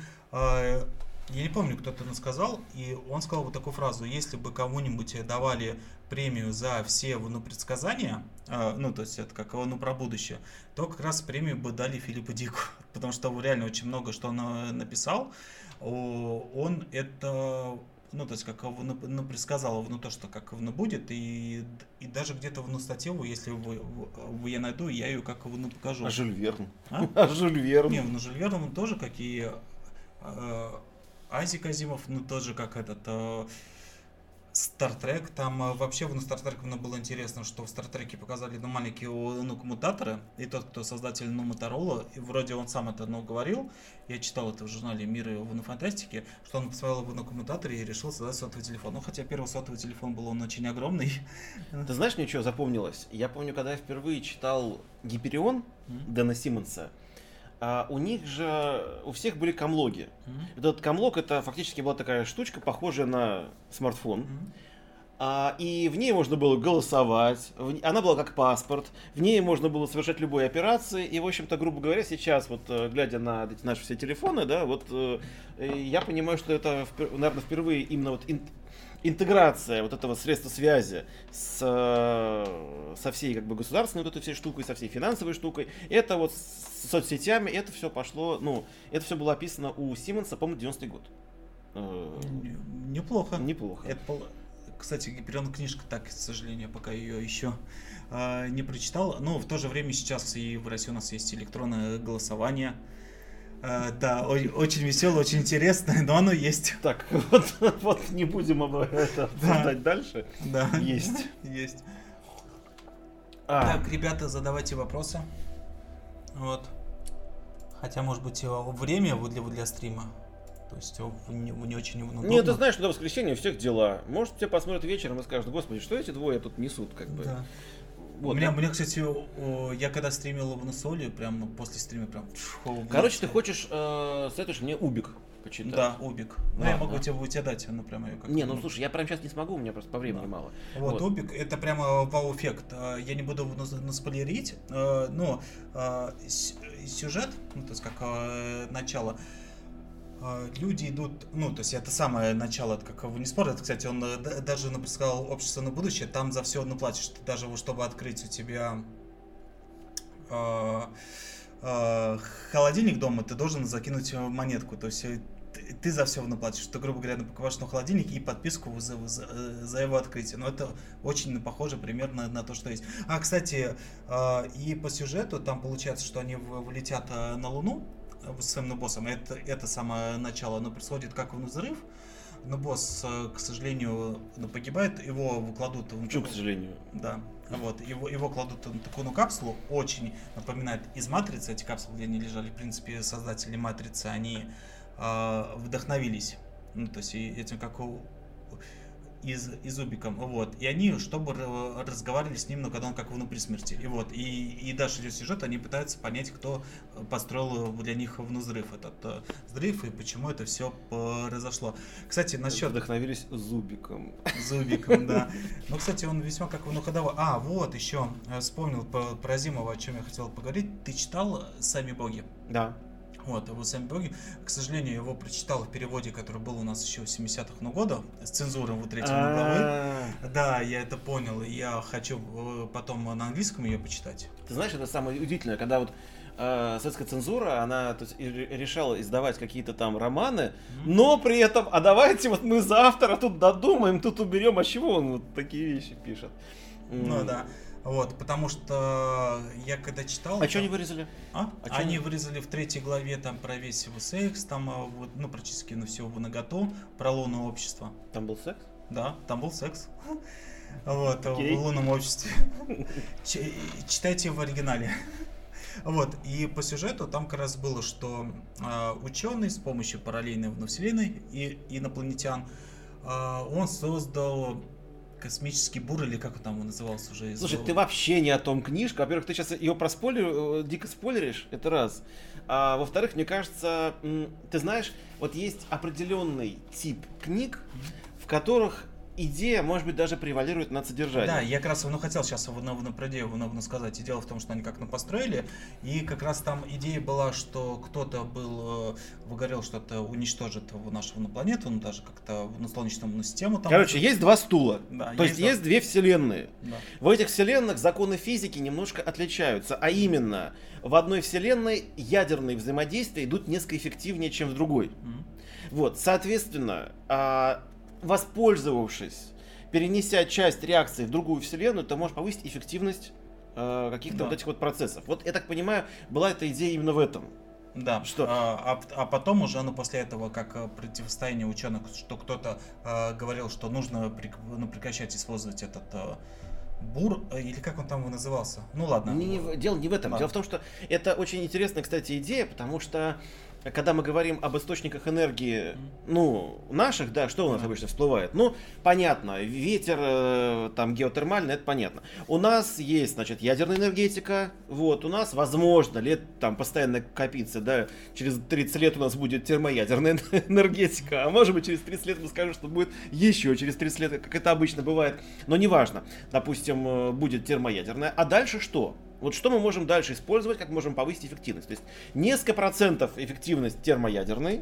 я не помню, кто это сказал, и он сказал вот такую фразу, если бы кому-нибудь давали премию за все ну, предсказания, э, ну, то есть это как ну, про будущее, то как раз премию бы дали Филиппу Дику, потому что реально очень много что он написал, он это ну, то есть, как он ну, предсказал ну, то, что как оно будет, и, и даже где-то в статью, если вы, вы, я найду, я ее как ну, покажу. А Жюль Верн? А, а Жюль Верн? Не, ну Жюль Верн он тоже, как и э, Айзек Азимов, ну, тоже как этот... Э, Стартрек, там э, вообще в Стартрек мне было интересно, что в Стартреке показали ну, маленькие ну, коммутаторы, и тот, кто создатель ну, Моторола, и вроде он сам это ну, говорил, я читал это в журнале «Мир и ну, фантастики», что он посмотрел его на коммутаторе и решил создать сотовый телефон. Ну, хотя первый сотовый телефон был он очень огромный. Ты знаешь, мне что запомнилось? Я помню, когда я впервые читал «Гиперион» mm-hmm. Дэна Симмонса, а у них же у всех были камлоги. Mm-hmm. Этот камлог это фактически была такая штучка, похожая на смартфон. Mm-hmm. А, и в ней можно было голосовать, в, она была как паспорт, в ней можно было совершать любые операции, и, в общем-то, грубо говоря, сейчас, вот, э, глядя на эти наши все телефоны, да, вот, э, я понимаю, что это, наверное, впервые именно вот интеграция вот этого средства связи с, э, со всей как бы государственной вот этой всей штукой, со всей финансовой штукой, это вот с соцсетями, это все пошло, ну, это все было описано у Симмонса, по-моему, 90-й год. Э, неплохо. Неплохо. Это, кстати, Гиперион книжка, так, к сожалению, пока ее еще э, не прочитал. Но в то же время сейчас и в России у нас есть электронное голосование. Uh, да, очень весело, очень интересно, но оно есть. Так, вот, вот не будем об этом обсуждать да. дальше. Да. Есть. Есть. А. Так, ребята, задавайте вопросы. Вот. Хотя, может быть, время для, для стрима. То есть не, не очень удобно. Нет, ты знаешь, что до воскресенья у всех дела. Может, тебя посмотрят вечером и скажут, господи, что эти двое тут несут, как бы. Да. Вот, у меня, у меня, кстати, я когда стримил в Насоле, прям после стрима прям... Короче, ты хочешь, э, советуешь мне Убик почитать? Да, Убик. Ну, а, я могу да. тебе, тебе дать, ну, прямо ее как Не, ну, слушай, я прям сейчас не смогу, у меня просто по времени да. мало. Вот, вот, Убик, это прямо вау-эффект. Э, я не буду наспойлерить, э, но э, сюжет, ну, то есть как начало, люди идут, ну, то есть это самое начало, это как его не спорят, кстати, он э, даже написал «Общество на будущее», там за все ты даже чтобы открыть у тебя э, э, холодильник дома, ты должен закинуть монетку, то есть э, ты, за все наплатишь, ты, грубо говоря, покупаешь на холодильник и подписку за, за, за его открытие, но это очень похоже примерно на то, что есть. А, кстати, э, и по сюжету там получается, что они влетят на Луну, с своим боссом. Это, это самое начало, оно происходит как взрыв, но босс, э, к сожалению, ну, погибает, его кладут... В... Почему, к сожалению? Да. Вот, его, его кладут в такую ну, капсулу, очень напоминает из Матрицы, эти капсулы, где они лежали, в принципе, создатели Матрицы, они э, вдохновились, ну, то есть этим, как у, из, изубиком, вот, и они, чтобы разговаривали с ним, но когда он как внутри смерти, и вот, и, и дальше идет сюжет, они пытаются понять, кто построил для них взрыв, этот э, взрыв, и почему это все произошло. Кстати, насчет... Вдохновились Зубиком. Зубиком, да. Ну, кстати, он весьма как ну ходовой. А, вот, еще э, вспомнил про Зимова, о чем я хотел поговорить. Ты читал «Сами боги»? Да. Вот, его сами боги. К сожалению, его прочитал в переводе, который был у нас еще в 70-х ну, года, с цензурой вот третьей главы. Да, я это понял. Я хочу э, потом на английском ее почитать. Ты знаешь, это самое удивительное, когда вот э, советская цензура, она то есть, решала издавать какие-то там романы, mm-hmm. но при этом, а давайте вот мы за автора тут додумаем, тут уберем, а чего он вот такие вещи пишет? Ну mm. да. Вот, потому что я когда читал... А там... что они вырезали? А? а они не... вырезали в третьей главе там про весь его секс, там а, вот, ну, практически на все его наготу, про лунное общество. Там был секс? Да, там был секс. Вот, okay. в лунном обществе. Читайте в оригинале. Вот, и по сюжету там как раз было, что э, ученый с помощью параллельной вселенной и инопланетян, э, он создал космический бур, или как он там назывался уже? Слушай, ты вообще не о том книжка. Во-первых, ты сейчас ее проспойлер, э, дико спойлеришь, это раз. А во-вторых, мне кажется, ты знаешь, вот есть определенный тип книг, в которых идея, может быть, даже превалирует над содержанием. Да, я как раз ну, хотел сейчас в, на, про идею ну, сказать. И дело в том, что они как-то построили, и как раз там идея была, что кто-то был, э, выгорел, что-то уничтожит нашу на планету, ну даже как-то на Солнечную систему. Там Короче, есть два стула, да, то есть, есть есть две вселенные. Да. В этих вселенных законы физики немножко отличаются, а именно в одной вселенной ядерные взаимодействия идут несколько эффективнее, чем в другой. Mm-hmm. Вот, соответственно, а, воспользовавшись, перенеся часть реакции в другую вселенную, ты можешь повысить эффективность э, каких-то Да. вот этих вот процессов. Вот я так понимаю, была эта идея именно в этом. Да, Что? А, а- а потом уже, ну, после этого, как э, противостояние ученых, что кто-то э, говорил, что нужно прек- ну, прекращать использовать этот э, бур, э, или как он там его назывался? Ну ладно. Не- не дело не в этом. Ладно. Дело в том, что это очень интересная, кстати, идея, потому что когда мы говорим об источниках энергии, ну, наших, да, что у нас обычно всплывает? Ну, понятно, ветер, э, там, геотермальный, это понятно. У нас есть, значит, ядерная энергетика, вот, у нас, возможно, лет, там, постоянно копится, да, через 30 лет у нас будет термоядерная энергетика, а может быть, через 30 лет мы скажем, что будет еще через 30 лет, как это обычно бывает, но неважно, допустим, э, будет термоядерная, а дальше что? Вот что мы можем дальше использовать, как можем повысить эффективность? То есть несколько процентов эффективность термоядерной,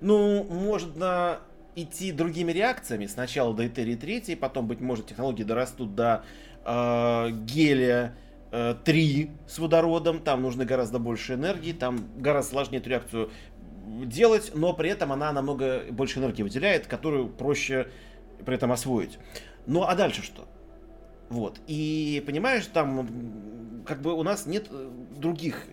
ну, можно идти другими реакциями. Сначала до этерии 3, потом, быть может, технологии дорастут до э, гелия э, 3 с водородом. Там нужно гораздо больше энергии, там гораздо сложнее эту реакцию делать, но при этом она намного больше энергии выделяет, которую проще при этом освоить. Ну а дальше что? Вот. И понимаешь, там как бы у нас нет э, других.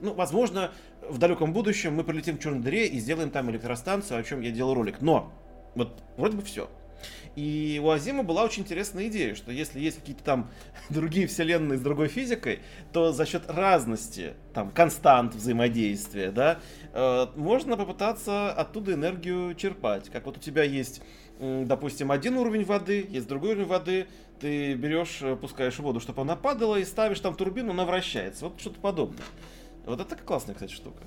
Ну, возможно, в далеком будущем мы прилетим к черной дыре и сделаем там электростанцию, о чем я делал ролик. Но вот вроде бы все. И у Азима была очень интересная идея, что если есть какие-то там другие вселенные с другой физикой, то за счет разности, там, констант взаимодействия, да, э, можно попытаться оттуда энергию черпать. Как вот у тебя есть, допустим, один уровень воды, есть другой уровень воды, ты берешь, э, пускаешь воду, чтобы она падала, и ставишь там турбину, она вращается. Вот что-то подобное. Вот это классная, кстати, штука.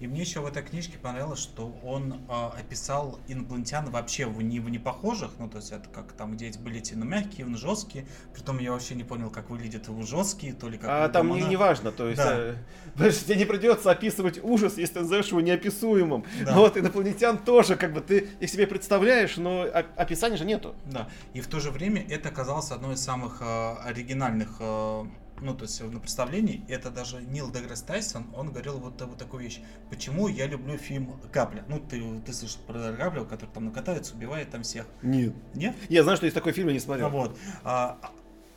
И мне еще в этой книжке понравилось, что он а, описал инопланетян вообще в не, в непохожих, ну то есть это как там, где эти были эти ну, мягкие, ну, жесткие, притом я вообще не понял, как выглядят его жесткие, то ли как А там не, не важно, то есть, Да. э, потому что тебе не придется описывать ужас, если ты назовешь его неописуемым. Да. Вот инопланетян тоже, как бы ты их себе представляешь, но описания же нету. Да, и в то же время это оказалось одной из самых э, оригинальных, э, ну, то есть на представлении, это даже Нил Деграсс Тайсон, он говорил вот, вот такую вещь. Почему я люблю фильм «Капля»? Ну, ты, ты слышал про Каплю, который там накатается, убивает там всех. Нет. Нет? Я знаю, что есть такой фильм, я не смотрел. А вот. а,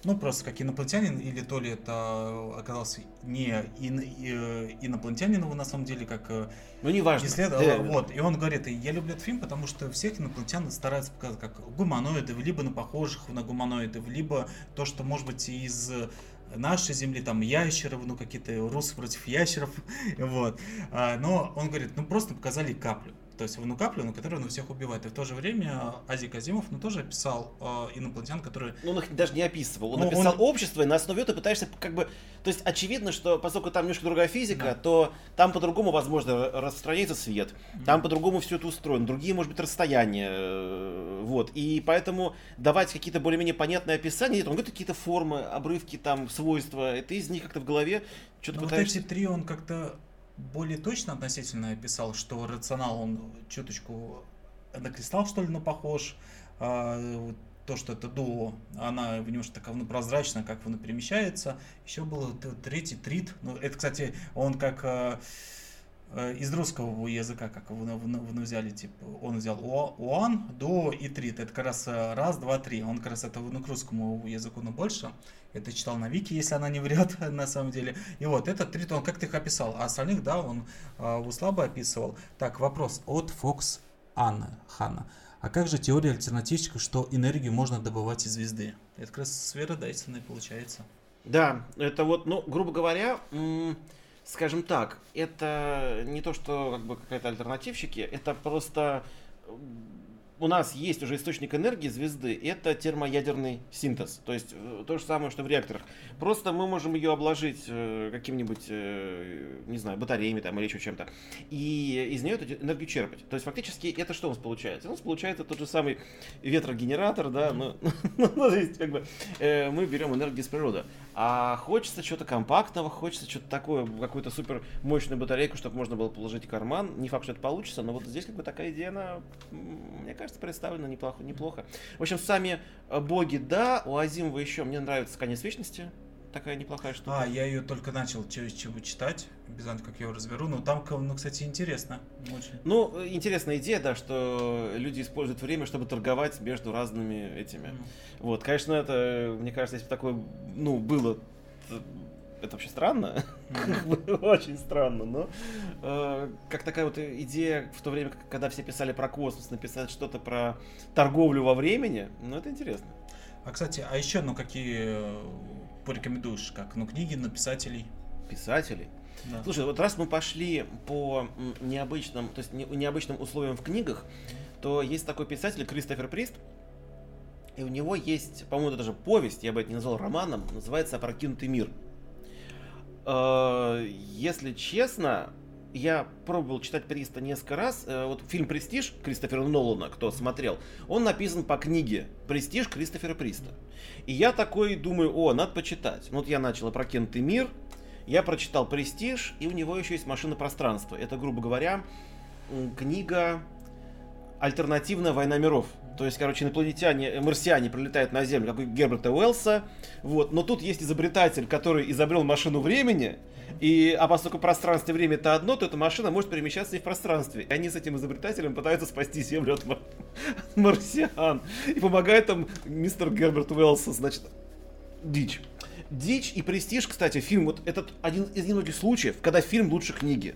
ну, просто как инопланетянин, или то ли это оказался не ин- и- инопланетянин его на самом деле, как э, Ну, не важно. исследовал. Вот. И он говорит, я люблю этот фильм, потому что всех инопланетян стараются показать как гуманоидов, либо на похожих на гуманоидов, либо то, что может быть из нашей земли, там ящеров, ну какие-то русы против ящеров, вот. А, но он говорит, ну просто показали каплю. То есть ну каплю, на которую он всех убивает. И в то же время Азик Азимов, ну тоже описал э, инопланетян, которые Ну, он их даже не описывал. Он Ну, описал он- общество, и на основе этого пытаешься как бы... То есть очевидно, что поскольку там немножко другая физика, Да. то там по-другому, возможно, распространяется свет. Там по-другому все это устроено. Другие, может быть, расстояния. э, Вот. И поэтому давать какие-то более-менее понятные описания, нет, он говорит какие-то формы, обрывки, там, свойства. И ты из них как-то в голове что-то Ну, вот пытаешься... эти три он как-то более точно относительно описал, что рационал он чуточку на кристалл, что ли, на похож. А, то, что это дуо, она немножко такая ну, прозрачная, как она перемещается. Еще был третий трит. Ну, это, кстати, он как а, э, из русского языка, как вы, вы- вы взяли, типа, он взял уан, дуо и трит. Это как раз э, раз, два, три. Он как раз это ну, к русскому языку, но больше. Это читал на Вики, если она не врет, на самом деле. И вот этот трит, он как ты их описал, а остальных, да, он э, у слабо описывал. Так, вопрос от Фокс Анна Ханна. А как же теория альтернативщика, что энергию можно добывать из звезды? Это как раз сфера Дайсона и получается. Да, это вот, ну, грубо говоря, скажем так, это не то, что как бы какая-то альтернативщики, это просто у нас есть уже источник энергии звезды, это термоядерный синтез. То есть э, то же самое, что в реакторах. Просто мы можем ее обложить э, каким-нибудь, э, не знаю, батареями там или еще чем-то. И из нее эту энергию черпать. То есть фактически это что у нас получается? У нас получается тот же самый ветрогенератор, да, ну, ну, то есть как бы мы берем энергию из природы. А хочется чего-то компактного, хочется что-то такое, какую-то супер мощную батарейку, чтобы можно было положить в карман. Не факт, что это получится, но вот здесь как бы такая идея, она, мне кажется, представлена неплохо. неплохо. В общем, сами э, боги, да, у Азимова еще мне нравится конец вечности. Такая неплохая штука. А, я ее только начал через чего читать, без знаю, как я его разберу, но там, ну, кстати, интересно. Очень. Ну, интересная идея, да, что люди используют время, чтобы торговать между разными этими. Ну. Вот, конечно, это, мне кажется, если бы такое, ну, было, это вообще странно, очень странно, но э, как такая вот идея в то время, когда все писали про космос, написать что-то про торговлю во времени, ну, это интересно. А, кстати, а еще, ну, какие порекомендуешь, как, ну, книги на писателей? Писателей? Да. Слушай, вот раз мы пошли по необычным, то есть необычным условиям в книгах, то есть такой писатель Кристофер Прист, и у него есть, по-моему, это даже повесть, я бы это не назвал романом, называется «Опрокинутый мир». Э, если честно, я пробовал читать Приста несколько раз. Э, вот фильм «Престиж» Кристофера Нолана, кто смотрел, он написан по книге «Престиж» Кристофера Приста. И я такой думаю, о, надо почитать. Вот я начал «Опрокинутый мир», я прочитал «Престиж», и у него еще есть «Машина пространства». Это, грубо говоря, книга «Альтернативная война миров». То есть, короче, инопланетяне, э, марсиане прилетают на Землю, как у Герберта Уэллса. Вот. Но тут есть изобретатель, который изобрел машину времени. И, а поскольку пространство и время это одно, то эта машина может перемещаться и в пространстве. И они с этим изобретателем пытаются спасти Землю от, мар- марсиан. И помогает там мистер Герберт Уэллса, значит, дичь. Дичь и престиж, кстати, фильм, вот этот один из немногих случаев, когда фильм лучше книги.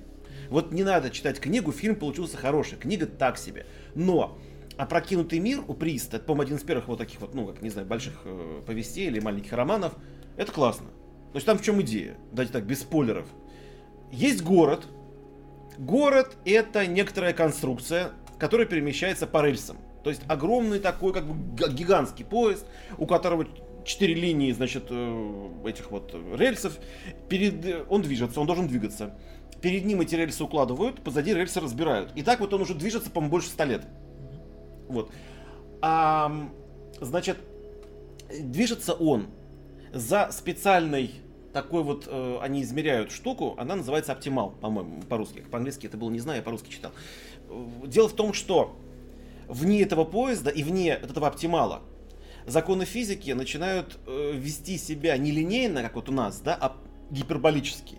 Вот не надо читать книгу, фильм получился хороший, книга так себе. Но «Опрокинутый мир» у Приста, это, по-моему, один из первых вот таких вот, ну, как, не знаю, больших э, повестей или маленьких романов, это классно. То есть там в чем идея? Давайте так, без спойлеров. Есть город. Город это некоторая конструкция, которая перемещается по рельсам. То есть огромный такой, как бы гигантский поезд, у которого четыре линии, значит, э, этих вот рельсов. Перед... Он движется, он должен двигаться. Перед ним эти рельсы укладывают, позади рельсы разбирают. И так вот он уже движется, по-моему, больше ста лет. Вот. А, значит, движется он за специальной такой вот, э, они измеряют штуку, она называется оптимал, по-моему, по-русски. По-английски это было не знаю, я по-русски читал. Дело в том, что вне этого поезда и вне этого оптимала законы физики начинают э, вести себя не линейно, как вот у нас, да, а гиперболически.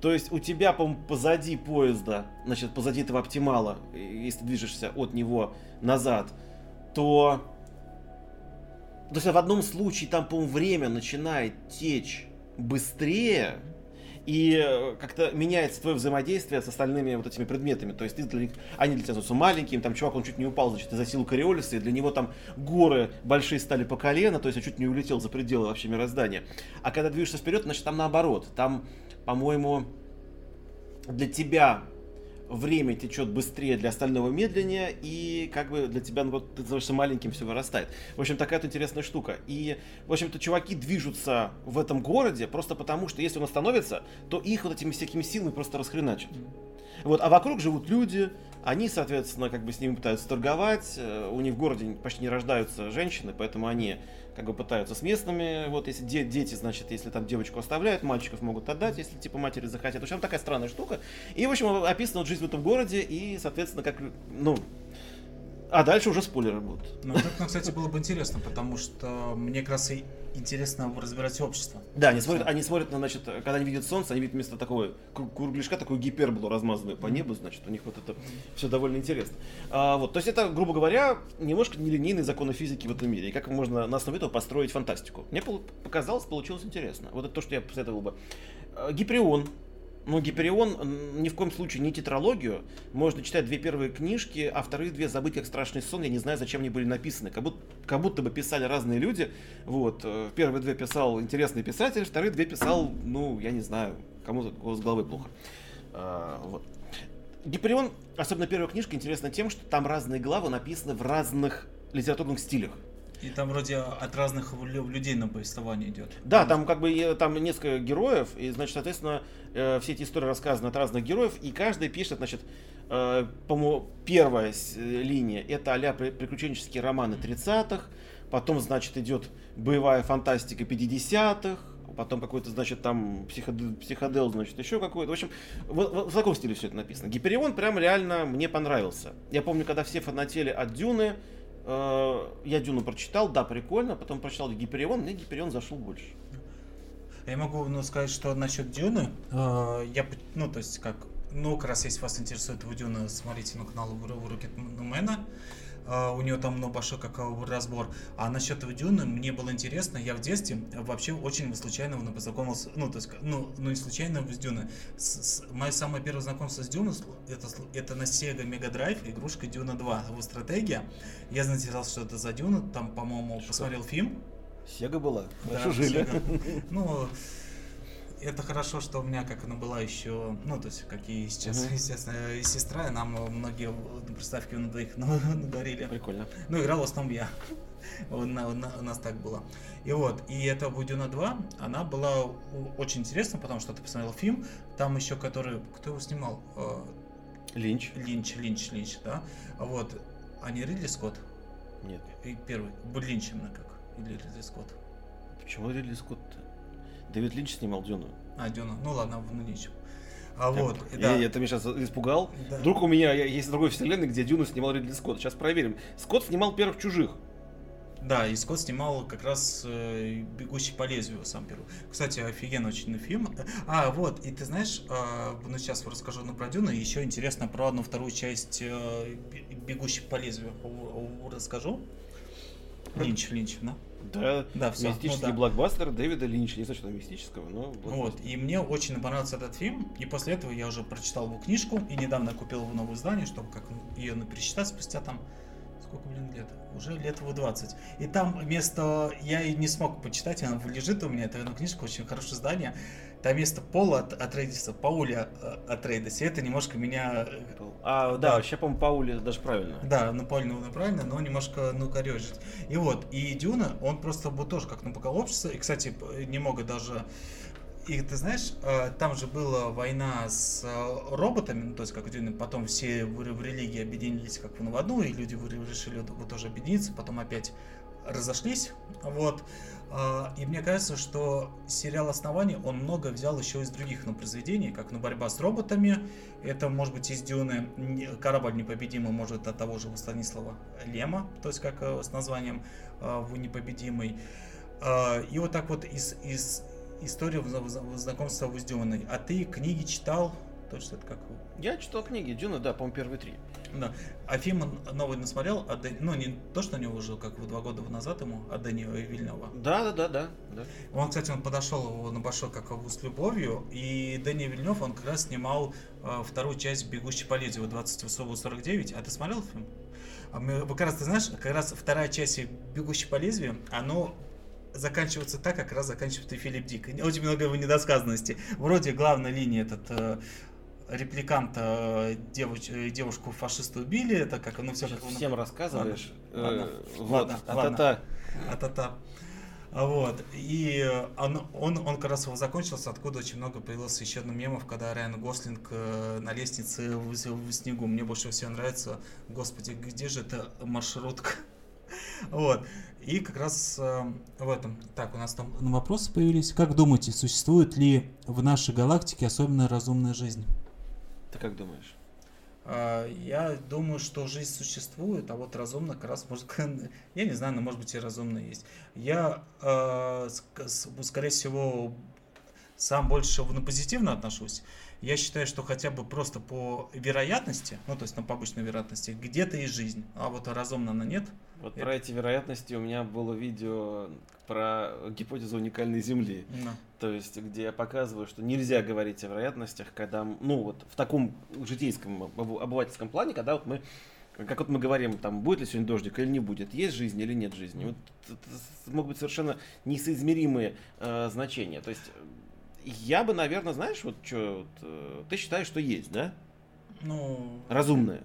То есть у тебя, по позади поезда, значит, позади этого оптимала, если движешься от него назад, то... То есть в одном случае там, по-моему, время начинает течь быстрее, и э, как-то меняется твое взаимодействие с остальными вот этими предметами. То есть ты для них, они для тебя становятся маленькими, там чувак, он чуть не упал, значит, из-за силы Кориолиса, и для него там горы большие стали по колено, то есть он чуть не улетел за пределы вообще мироздания. А когда движешься вперед, значит, там наоборот, там, по-моему, для тебя время течет быстрее, для остального медленнее, и как бы для тебя, ну, вот, ты становишься маленьким, все вырастает. В общем, такая вот интересная штука. И, в общем-то, чуваки движутся в этом городе просто потому, что если он остановится, то их вот этими всякими силами просто расхреначат. Вот, а вокруг живут люди, они, соответственно, как бы с ними пытаются торговать, э, у них в городе почти не рождаются женщины, поэтому они как бы пытаются с местными, вот если де- дети, значит, если там девочку оставляют, мальчиков могут отдать, если типа матери захотят. В общем, такая странная штука. И, в общем, описана вот жизнь в этом городе, и, соответственно, как, ну, а дальше уже спойлеры будут. Ну, это, ну, кстати, было бы интересно, потому что мне как раз и интересно разбирать общество. Да, они смотрят, они смотрят, на, значит, когда они видят солнце, они видят вместо такого кругляшка такую гиперболу размазанную по небу, значит, у них вот это все довольно интересно. А, вот, то есть это, грубо говоря, немножко нелинейные законы физики в этом мире, и как можно на основе этого построить фантастику. Мне показалось, получилось интересно. Вот это то, что я посоветовал бы. А, Но Гиперион ни в коем случае не тетралогию. Можно читать две первые книжки, а вторые две забыть как страшный сон. Я не знаю, зачем они были написаны. Как будто, как будто бы писали разные люди. Вот. Э, первые две писал интересный писатель, вторые две писал, ну, я не знаю, кому-то с головы плохо. А, вот. Гиперион, особенно первая книжка, интересна тем, что там разные главы написаны в разных литературных стилях. И там вроде от разных людей на повествование идет. Да, там как бы там несколько героев, и, значит, соответственно, э, все эти истории рассказаны от разных героев, и каждый пишет, значит, э, по-моему, первая э, линия это а приключенческие романы 30-х, потом, значит, идет боевая фантастика 50-х, потом какой-то, значит, там психодел, психодел значит, еще какой-то. В общем, в, в, в таком стиле все это написано. Гиперион прям реально мне понравился. Я помню, когда все фанатели от Дюны, я Дюну прочитал, да, прикольно, потом прочитал Гиперион, мне Гиперион зашел больше. Я могу ну, сказать, что насчет Дюны, э, я, ну, то есть, как, ну, как раз если вас интересует его Дюна, смотрите на канал. Uh, у него там ну, большой как разбор. А насчет Дюны мне было интересно, я в детстве вообще очень случайно познакомился, ну, то есть, ну, ну не случайно с Дюной. С, с, мое самое первое знакомство с Дюной, это, это на Sega Mega Drive, игрушка Дюна 2, его стратегия. Я заинтересовался, что это за Дюна, там, по-моему, посмотрел фильм, Сега была. Хорошо да, жили. Сега. Ну, это хорошо, что у меня, как она была еще, ну, то есть, как и сейчас, угу. естественно, и сестра, и нам многие приставки на двоих надарили. Прикольно. Ну, играл в основном я. У, на, у нас так было. И вот, и эта Будюна 2, она была очень интересна, потому что ты посмотрел фильм, там еще который, кто его снимал? Э, Линч. Линч, Линч, Линч, да. Вот, а не Ридли Скотт? Нет. И первый, Линч именно как. Или Ридли Скотт? Почему Ридли Скотт? Дэвид Линч снимал Дюну. А, Дюну. Ну ладно, ну ничего. А вот, да. я, я, ты меня сейчас испугал. Да. Вдруг у меня есть другой вселенной, где Дюну снимал Ридли Скотт. Сейчас проверим. Скотт снимал первых чужих. Да, и Скотт снимал как раз э, «Бегущий по лезвию» сам первый. Кстати, офигенно очень фильм. А, вот, и ты знаешь, э, ну сейчас расскажу ну, про Дюну, еще интересно про одну вторую часть э, «Бегущий по лезвию» расскажу. Линч, Линч, да? Да, да все. мистический ну, да. блокбастер Дэвида Линча. Не знаю, что там мистического, но... Вот, и мне очень понравился этот фильм, и после этого я уже прочитал его книжку, и недавно купил его новое издание, чтобы как ее пересчитать спустя там сколько, блин, лет? Уже лет его 20. И там вместо... Я и не смог почитать, она лежит у меня, это ну, книжка, очень хорошее издание. Там вместо Пола от, от Рейдиса, Пауля э, от Рейдиса. Это немножко меня... А, да, да. вообще, по-моему, Паули даже правильно. Да, ну Паули ну, правильно, но немножко, ну, корежит. И вот, и Дюна, он просто был тоже как напугал общество. И, кстати, немного даже и ты знаешь, э, там же была война с э, роботами, ну, то есть как потом все в религии объединились как в одну, и люди решили вот тоже объединиться, потом опять разошлись, вот. Э, и мне кажется, что сериал «Основание», он много взял еще из других ну, произведений, как ну, «Борьба с роботами», это, может быть, из «Дюны», «Корабль непобедимый», может, от того же Станислава Лема, то есть как с названием «Вы непобедимый». И вот так вот из, из историю знакомства с Дюной. А ты книги читал? Точно это как? Я читал книги Дюна, да, по-моему, первые три. Да. А фильм новый насмотрел? А Дэн... Ну, не то, что у него уже как два года назад ему, а Дэни Вильнева. Да, да, да, да, да. Он, кстати, он подошел на большой как с любовью, и Дэни Вильнев, он как раз снимал э, вторую часть «Бегущей по лезвию» 2049. А ты смотрел фильм? А мы, как раз, ты знаешь, как раз вторая часть «Бегущей по лезвию», оно заканчиваться так, как раз заканчивает и Филипп Дик. Очень много его недосказанности. Вроде главная линия этот э, репликанта э, девуч, э, девушку фашиста убили, это как ну все как всем рассказываешь. Ладно, э, ладно, вот, ладно, а-та-та. Вот. И он, он, он как раз закончился, откуда очень много появилось еще одно мемов, когда Райан Гослинг э, на лестнице в, в снегу. Мне больше всего нравится, господи, где же эта маршрутка? Вот. И как раз э, в этом. Так, у нас там вопросы появились. Как думаете, существует ли в нашей галактике особенно разумная жизнь? Ты как думаешь? А, я думаю, что жизнь существует, а вот разумно как раз может, я не знаю, но может быть и разумно есть. Я, э, скорее всего, сам больше на позитивно отношусь. Я считаю, что хотя бы просто по вероятности, ну то есть на по обычной вероятности, где-то и жизнь, а вот разумно она нет. Вот это... про эти вероятности у меня было видео про гипотезу уникальной Земли. No. То есть, где я показываю, что нельзя говорить о вероятностях, когда, ну вот в таком житейском, обывательском плане, когда вот мы как вот мы говорим, там, будет ли сегодня дождик или не будет, есть жизнь или нет жизни. Вот это могут быть совершенно несоизмеримые э, значения. То есть я бы, наверное, знаешь, вот что, вот, э, ты считаешь, что есть, да? Ну... Разумная.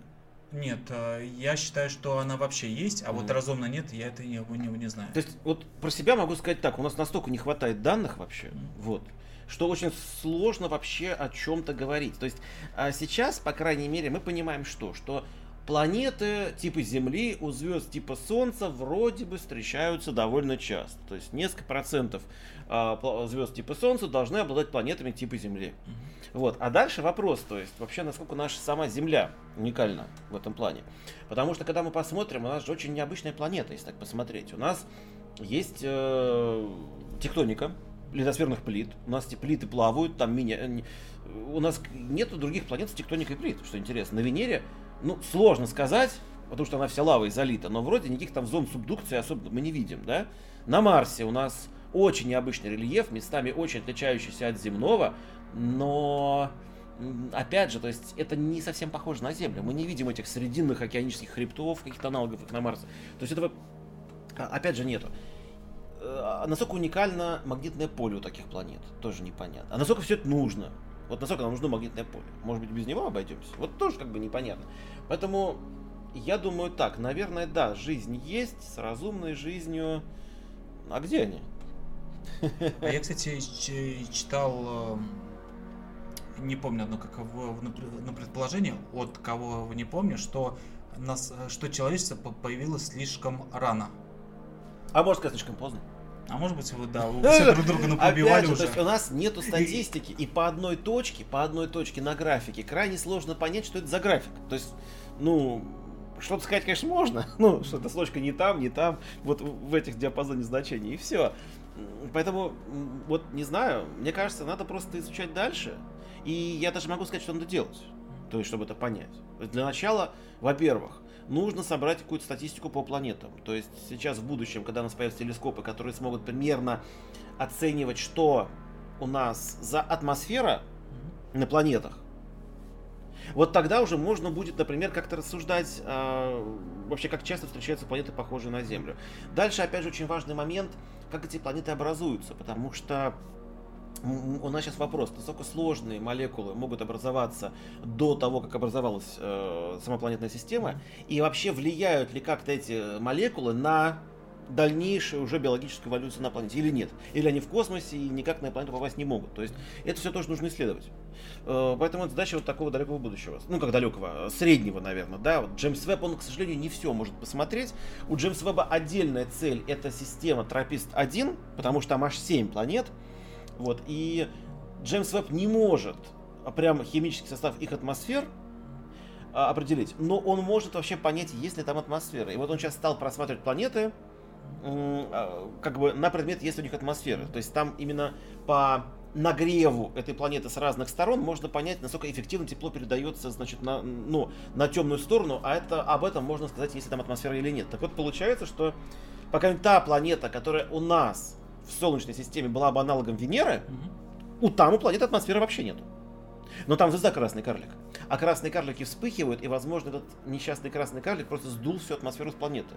Нет, э, я считаю, что она вообще есть, а mm. вот разумно нет, я это не, не, не знаю. То есть, вот про себя могу сказать так, у нас настолько не хватает данных вообще, mm. вот, что очень сложно вообще о чем-то говорить. То есть, а сейчас, по крайней мере, мы понимаем что? Что планеты типа Земли у звезд типа Солнца вроде бы встречаются довольно часто. То есть несколько процентов э, звезд типа Солнца должны обладать планетами типа Земли. Mm-hmm. Вот. А дальше вопрос, то есть вообще насколько наша сама Земля уникальна в этом плане. Потому что когда мы посмотрим, у нас же очень необычная планета, если так посмотреть. У нас есть э, тектоника, литосферных плит. У нас эти плиты плавают, там мини... У нас нет других планет с тектоникой плит, что интересно. На Венере, ну, сложно сказать, потому что она вся лавой залита, но вроде никаких там зон субдукции особо мы не видим, да? На Марсе у нас очень необычный рельеф, местами очень отличающийся от земного, но опять же, то есть это не совсем похоже на Землю. Мы не видим этих срединных океанических хребтов, каких-то аналогов их на Марсе. То есть этого, а, опять же, нету. А насколько уникально магнитное поле у таких планет, тоже непонятно. А насколько все это нужно? Вот насколько нам нужно магнитное поле? Может быть, без него обойдемся? Вот тоже как бы непонятно. Поэтому я думаю так, наверное, да, жизнь есть, с разумной жизнью. А где они? А я, кстати, читал, э, не помню одно как на предположение, от кого не помню, что, нас, что человечество появилось слишком рано. А может сказать, слишком поздно. А может быть, вы, да, вы все друг друга напробивали уже. То есть у нас нету статистики, и по одной точке, по одной точке на графике крайне сложно понять, что это за график. То есть, ну, что-то сказать, конечно, можно. Ну, что-то строчка не там, не там, вот в этих диапазоне значений, и все. Поэтому, вот не знаю, мне кажется, надо просто изучать дальше. И я даже могу сказать, что надо делать. То есть, чтобы это понять. Для начала, во-первых, нужно собрать какую-то статистику по планетам. То есть сейчас в будущем, когда у нас появятся телескопы, которые смогут примерно оценивать, что у нас за атмосфера на планетах, вот тогда уже можно будет, например, как-то рассуждать э, вообще, как часто встречаются планеты, похожие на Землю. Дальше, опять же, очень важный момент, как эти планеты образуются, потому что у нас сейчас вопрос, насколько сложные молекулы могут образоваться до того, как образовалась э, сама планетная система, и вообще влияют ли как-то эти молекулы на дальнейшую уже биологическую эволюцию на планете или нет. Или они в космосе и никак на планету попасть не могут. То есть это все тоже нужно исследовать. Э, поэтому это задача вот такого далекого будущего. Ну, как далекого, среднего, наверное, да. Вот Джеймс Веб, он, к сожалению, не все может посмотреть. У Джеймс Веба отдельная цель — это система Тропист-1, потому что там аж 7 планет. Вот, и Джеймс Веб не может прям химический состав их атмосфер а, определить, но он может вообще понять, есть ли там атмосфера. И вот он сейчас стал просматривать планеты, а, как бы на предмет, есть у них атмосфера. То есть там именно по нагреву этой планеты с разных сторон можно понять, насколько эффективно тепло передается, значит, на, ну, на темную сторону, а это об этом можно сказать, если там атмосфера или нет. Так вот, получается, что пока та планета, которая у нас в Солнечной системе была бы аналогом Венеры, угу. у там у планеты атмосферы вообще нет. Но там звезда красный карлик. А красные карлики вспыхивают, и, возможно, этот несчастный красный карлик просто сдул всю атмосферу с планеты.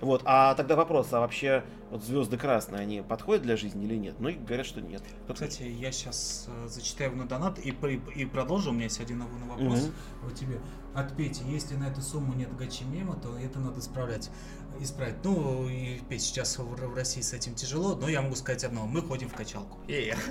Вот. А тогда вопрос, а вообще вот звезды красные, они подходят для жизни или нет? Ну, и говорят, что нет. Кстати, я сейчас э, зачитаю на донат и, и, и продолжу. У меня есть один вопрос угу. вот тебе. От Пети. Если на эту сумму нет гачи мема, то это надо исправлять исправить. Ну, и сейчас в России с этим тяжело, но я могу сказать одно. Мы ходим в качалку.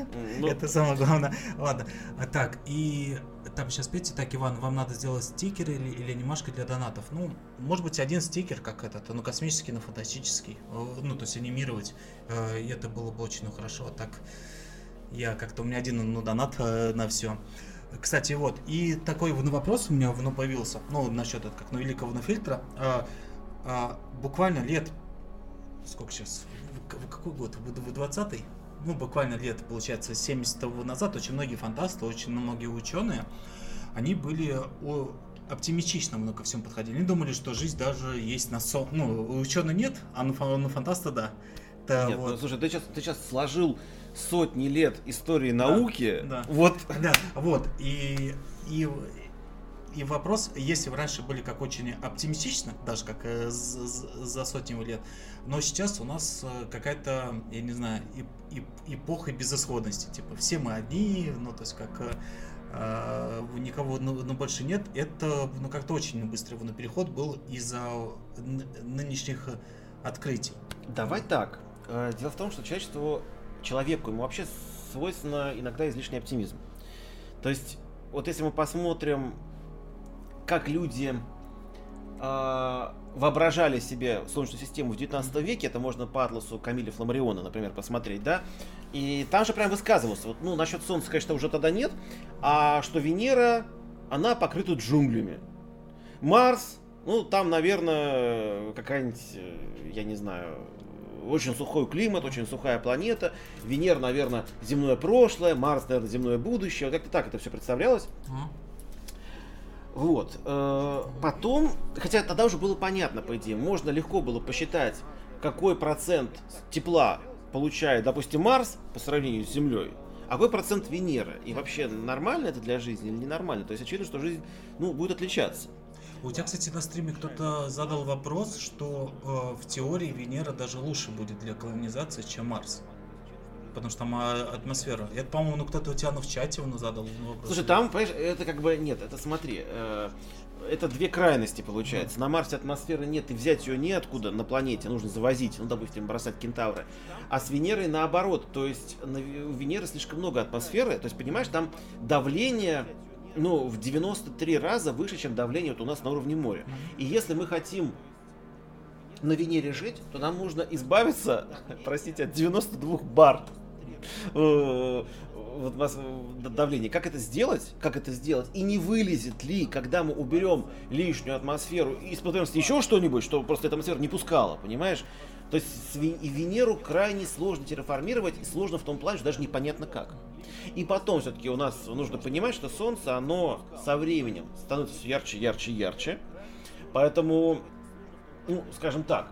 Ну... Это самое главное. Ладно. А так, и там сейчас, Петя, так, Иван, вам надо сделать стикер или, или анимашка для донатов. Ну, может быть, один стикер, как этот, ну, космический, но фантастический. Ну, то есть анимировать. Э, и это было бы очень ну, хорошо. А так, я как-то, у меня один ну, донат э, на все. Кстати, вот, и такой ну, вопрос у меня ну, появился, ну, насчет как, ну, великого ну, фильтра. А, буквально лет, сколько сейчас, в, какой год, в, в 20-й? Ну, буквально лет, получается, 70 того назад очень многие фантасты, очень многие ученые, они были о, оптимистично много ко всему подходили. Они думали, что жизнь даже есть на сон. Ну, ученых нет, а на, на фантаста да. Это Нет, вот... ну, слушай, ты сейчас, ты сейчас сложил сотни лет истории науки. Да. Вот. Да, вот. И, и и вопрос, если раньше были как очень оптимистично, даже как э, за сотню лет, но сейчас у нас э, какая-то, я не знаю, эпоха безысходности. Типа все мы одни, ну то есть как э, никого ну, ну, больше нет. Это ну как-то очень быстрый ну, переход был из-за нынешних открытий. Давай так. Дело в том, что человечеству, человеку, ему вообще свойственно иногда излишний оптимизм. То есть, вот если мы посмотрим как люди э, воображали себе Солнечную систему в 19 веке, это можно по атласу Камиля Фламариона, например, посмотреть, да, и там же прям высказывался, вот, ну, насчет Солнца, конечно, уже тогда нет, а что Венера, она покрыта джунглями. Марс, ну, там, наверное, какая-нибудь, э, я не знаю, очень сухой климат, очень сухая планета. Венера, наверное, земное прошлое, Марс, наверное, земное будущее. Вот как-то так это все представлялось. Вот. э, Потом, хотя тогда уже было понятно, по идее, можно легко было посчитать, какой процент тепла получает, допустим, Марс по сравнению с Землей, а какой процент Венера. И вообще, нормально это для жизни или ненормально? То есть очевидно, что жизнь ну, будет отличаться. У тебя, кстати, на стриме кто-то задал вопрос, что э, в теории Венера даже лучше будет для колонизации, чем Марс. Потому что там а, атмосфера. Это, по-моему, ну кто-то у тебя ну, в чате он задал вопрос. Слушай, там, понимаешь, это как бы, нет, это смотри, э, это две крайности получается. На Марсе атмосферы нет, и взять ее неоткуда на планете, нужно завозить, ну, допустим, бросать кентавры. А с Венерой наоборот, то есть на, у Венеры слишком много атмосферы, то есть, понимаешь, там давление, ну, в 93 раза выше, чем давление вот у нас на уровне моря. И если мы хотим на Венере жить, то нам нужно избавиться, простите, от 92 бар давление. Как это сделать? Как это сделать? И не вылезет ли, когда мы уберем лишнюю атмосферу и способность еще что-нибудь, что просто эта атмосфера не пускала, понимаешь? То есть и Венеру крайне сложно терраформировать, и сложно в том плане, что даже непонятно как. И потом все-таки у нас нужно понимать, что Солнце, оно со временем становится все ярче, ярче, ярче. Поэтому, ну, скажем так,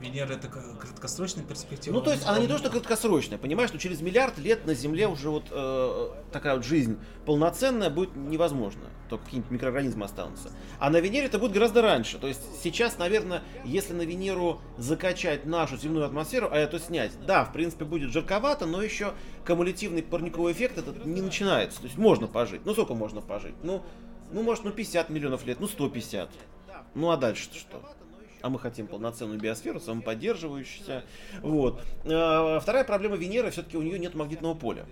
Венера это краткосрочная перспектива. ну, то есть она не то, что краткосрочная, понимаешь, что через миллиард лет на Земле уже вот э, такая вот жизнь полноценная будет невозможно. Только какие-нибудь микроорганизмы останутся. А на Венере это будет гораздо раньше. То есть сейчас, наверное, если на Венеру закачать нашу земную атмосферу, а эту снять, да, в принципе, будет жарковато, но еще кумулятивный парниковый эффект этот не начинается. То есть можно пожить. Ну, сколько можно пожить? Ну, ну, может, ну 50 миллионов лет, ну 150. Ну, а дальше-то что? А мы хотим полноценную биосферу, самоподдерживающуюся. Вот. А, Вторая проблема Венеры, все-таки у нее нет магнитного поля.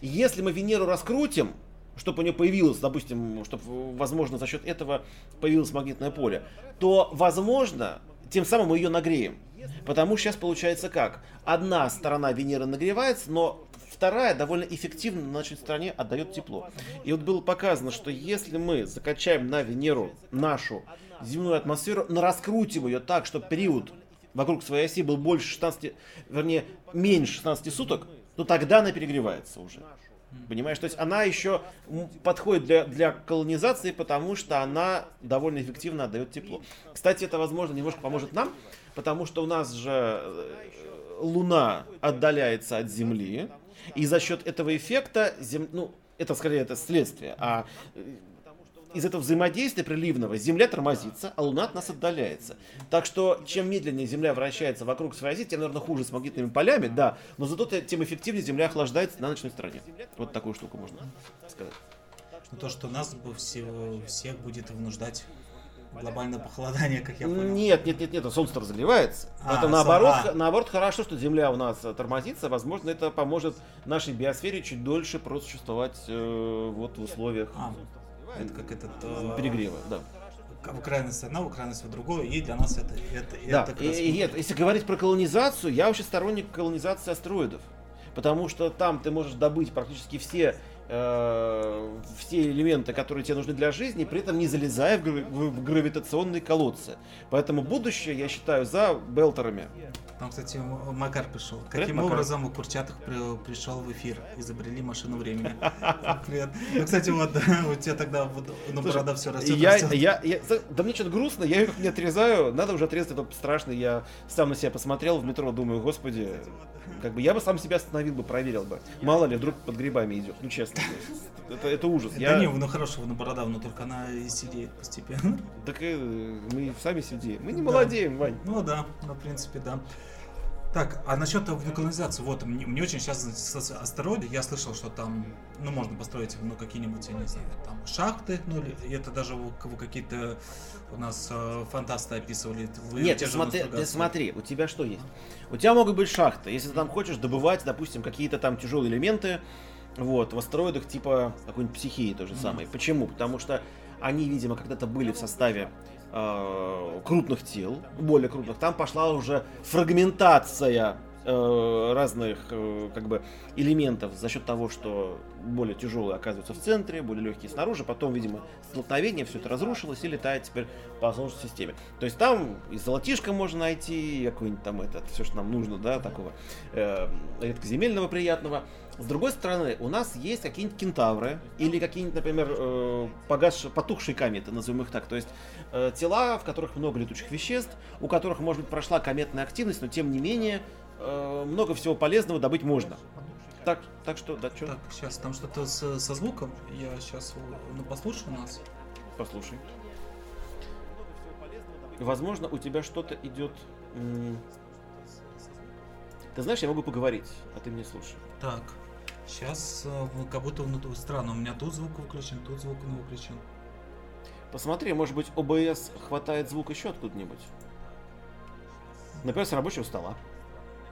Если мы Венеру раскрутим, чтобы у нее появилось, допустим, чтобы, возможно, за счет этого появилось магнитное поле, то, возможно, тем самым мы ее нагреем. Потому что сейчас получается как? Одна сторона Венеры нагревается, но вторая довольно эффективно на нашей стороне отдает тепло. И вот было показано, что если мы закачаем на Венеру нашу земную атмосферу, раскрутим ее так, чтобы период вокруг своей оси был больше 16, вернее, меньше 16 суток, то тогда она перегревается уже. Понимаешь, то есть она еще подходит для, для колонизации, потому что она довольно эффективно отдает тепло. Кстати, это, возможно, немножко поможет нам, потому что у нас же э, Луна отдаляется от Земли, и за счет этого эффекта, зем... ну, это скорее это следствие, а э, из этого взаимодействия приливного Земля тормозится, а Луна от нас отдаляется. Так что, чем медленнее Земля вращается вокруг своей оси, тем, наверное, хуже с магнитными полями, да, но зато те- тем эффективнее Земля охлаждается на ночной стороне. Вот такую штуку можно сказать. Ну, то, что нас бы все, всех будет вынуждать глобальное похолодание, как я понял. Нет, нет, нет, нет, Солнце разогревается. А, это наоборот, а. наоборот, хорошо, что Земля у нас э, тормозится. Возможно, это поможет нашей биосфере чуть дольше просуществовать э, вот в условиях А, это как этот... э, перегрева, да. В крайность одна, в крайность в другую, и для нас это... это, Да, это как и, раз- и нет, если говорить про колонизацию, я вообще сторонник колонизации астероидов. Потому что там ты можешь добыть практически все, э, все элементы, которые тебе нужны для жизни, при этом не залезая в, гра- в- гравитационные колодцы. Поэтому будущее, я считаю, за белтерами. Там, кстати, Макар пришел. Привет, Каким Макар. образом у Курчатых при- пришел в эфир? Изобрели машину времени. Привет. Ну, кстати, вот у тебя тогда ну, борода все растет, Я, я, я- да мне что-то грустно, я как не отрезаю, надо уже отрезать, это страшно, я сам на себя посмотрел в метро, думаю, господи, как бы я бы сам себя остановил бы, проверил бы. Мало ли, вдруг под грибами идет, ну честно. Это, это ужас. Да Я, не, ну хорошо, ну борода, но только она и сидеет постепенно. Так э, мы сами сидим. Мы не Да. молодеем, Вань. Ну да, ну в принципе да. Так, а насчет вулканизации, вот, мне, мне очень сейчас с- астероиды, я слышал, что там, ну, можно построить, ну, какие-нибудь, я не знаю, там, шахты, ну, или и это даже у кого какие-то у нас э, фантасты описывали. вы Нет, ты смотри, ты смотри, у тебя что есть? У тебя могут быть шахты, если ты там хочешь добывать, допустим, какие-то там тяжелые элементы, вот, в астероидах типа какой-нибудь психии то же самое. Почему? Потому что они, видимо, когда-то были в составе э, крупных тел, более крупных. Там пошла уже фрагментация э, разных э, как бы элементов за счет того, что более тяжелые оказываются в центре, более легкие снаружи, потом, видимо, столкновение, все это разрушилось и летает теперь по Солнечной системе. То есть там и золотишко можно найти, какой-нибудь там этот, все, что нам нужно, да, такого э, редкоземельного приятного. С другой стороны, у нас есть какие-нибудь кентавры или какие-нибудь, например, э, погас... потухшие кометы, назовем их так. То есть э, тела, в которых много летучих веществ, у которых, может быть, прошла кометная активность, но тем не менее э, много всего полезного добыть можно. Так, так что, да, что? Так, сейчас там что-то с- со звуком. Я сейчас ну, послушаю нас. Послушай. Возможно, у тебя что-то идет... м, Ты знаешь, я могу поговорить, а ты мне слушай. Так, сейчас как будто внутри странно. У меня тут звук выключен, тут звук не выключен. Посмотри, может быть, ОБС хватает звук еще откуда-нибудь. Например, с рабочего стола.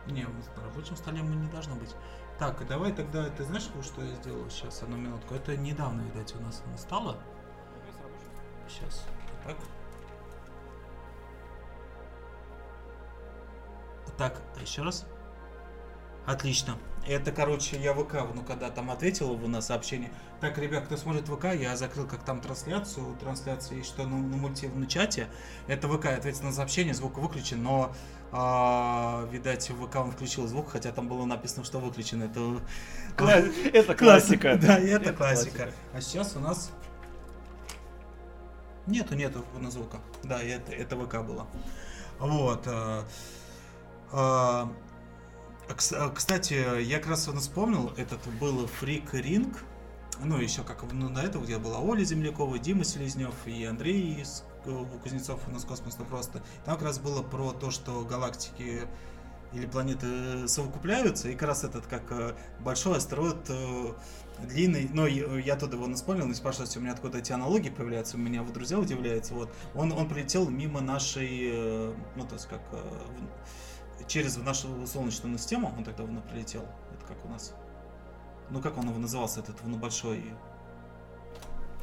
Не, на рабочем столе мы не должно быть. Так, давай тогда, ты знаешь, что я сделал сейчас? Одну минутку. Это недавно, видать, у нас оно стало. Сейчас. Так. Так, еще раз. Отлично. Это, короче, я ВК, ну, когда там ответил его на сообщение. Так, ребят, кто смотрит ВК, я закрыл как там трансляцию. Трансляция есть что на, на мультивном чате. Это ВК, я ответил на сообщение, звук выключен, но, а, видать, ВК он включил звук, хотя там было написано, что выключен. Это, Это классика. Да, это классика. А сейчас у нас... Нету, нету на звука. Да, это, это ВК было. Вот. а, а, Кстати, я как раз вспомнил, этот был Фрик Ринг. Ну, еще как ну, до этого, где была Оля Землякова, Дима Селезнев и Андрей из э, Кузнецов у нас космос ну просто. Там как раз было про то, что галактики или планеты совокупляются, и как раз этот как э, большой астероид э, длинный, но я, туда его вспомнил, не спрашивайте, у меня откуда эти аналогии появляются, у меня вот друзья удивляются, вот, он, он прилетел мимо нашей, э, ну, то есть как, э, через нашу солнечную систему, он тогда ну, прилетел, это как у нас, ну, как он его назывался, этот, большой,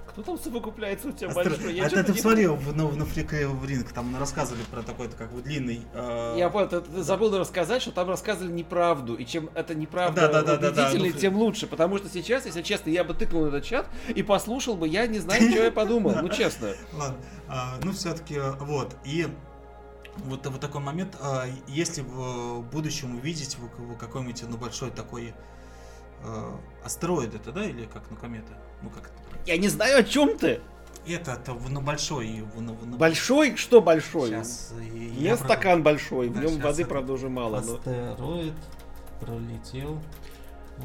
Кто там совокупляется у тебя Астро- большой? Я а ты, ты не посмотри, в, ну, на Фрике в ринг, там рассказывали про такой-то как бы длинный... э, Я понял, ты, ты забыл рассказать, что там рассказывали неправду, и чем это неправда Да, да, да, да, да, ну, тем лучше, потому что сейчас, если честно, я бы тыкнул этот чат и послушал бы, я не знаю, что я подумал, ну честно. Ладно, а, ну все-таки вот. И вот, вот такой момент, а, если в будущем увидеть какой-нибудь ну, большой такой э, астероид это, да, или как, ну комета, ну как это? Я не знаю, о чем ты. Это, это ну, большой, ну, ну, Большой? Что большой? Сейчас, У я про- стакан большой, в Да, нем щас воды, это- правда, уже мало. но- Астероид пролетел.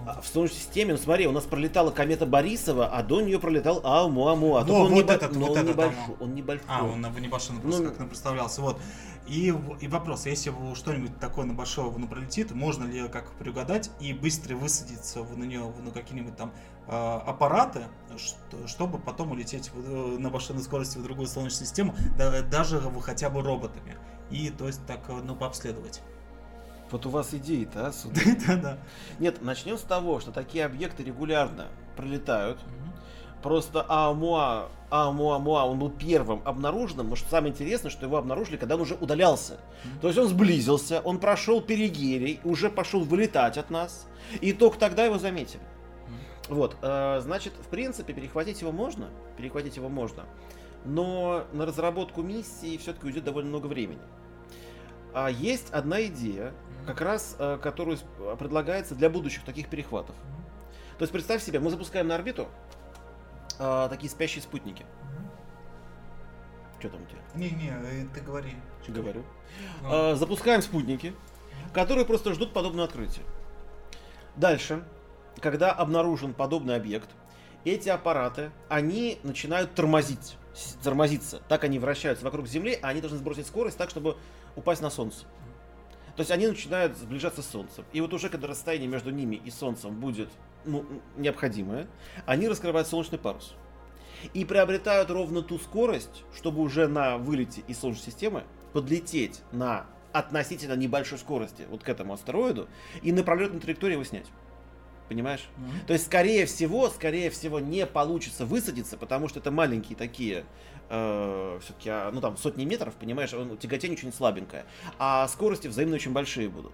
А В Солнечной системе, ну смотри, у нас пролетала комета Борисова, а до нее пролетал Аумуамуа. Во, Только он, вот небо- этот, вот он этот, небольшой, он небольшой. А, он небольшой, ну, просто Ну, как нам представлялся. Вот. И, и вопрос, если что-нибудь такое на большого ну, пролетит, можно ли как предугадать и быстро высадиться на нее на какие-нибудь там а, аппараты, что- чтобы потом улететь в- э, на большой скорости в другую солнечную систему, да- даже хотя бы роботами. И то есть так, э, ну, пообследовать. Вот у вас идеи-то, а, сударь? Да-да. Нет, начнем с того, что такие объекты регулярно пролетают. Просто Аамуа, Аамуамуа, он был первым обнаруженным, но что самое интересное, что его обнаружили, когда он уже удалялся. То есть он сблизился, он прошел перигерий, уже пошел вылетать от нас, и только тогда его заметили. Вот, э, значит, в принципе, перехватить его можно, перехватить его можно, но на разработку миссии все-таки уйдет довольно много времени. А есть одна идея, как раз, э, которую предлагается для будущих таких перехватов. То есть представь себе, мы запускаем на орбиту э, такие спящие спутники. Что там у тебя? Не-не, э, ты говори. Что говорю? А, Э, запускаем спутники, которые просто ждут подобного открытия. Дальше, когда обнаружен подобный объект, эти аппараты, они начинают тормозить, тормозиться. Так они вращаются вокруг Земли, а они должны сбросить скорость так, чтобы упасть на Солнце. То есть они начинают сближаться с Солнцем. И вот уже когда расстояние между ними и Солнцем будет ну, необходимое, они раскрывают солнечный парус. И приобретают ровно ту скорость, чтобы уже на вылете из Солнечной системы подлететь на относительно небольшой скорости вот к этому астероиду и на пролетной траектории его снять. Понимаешь? Мгм. То есть, скорее всего, скорее всего, не получится высадиться, потому что это маленькие такие, все-таки, ну там, сотни метров, понимаешь, он- тяготение очень слабенькое, а скорости взаимно очень большие будут.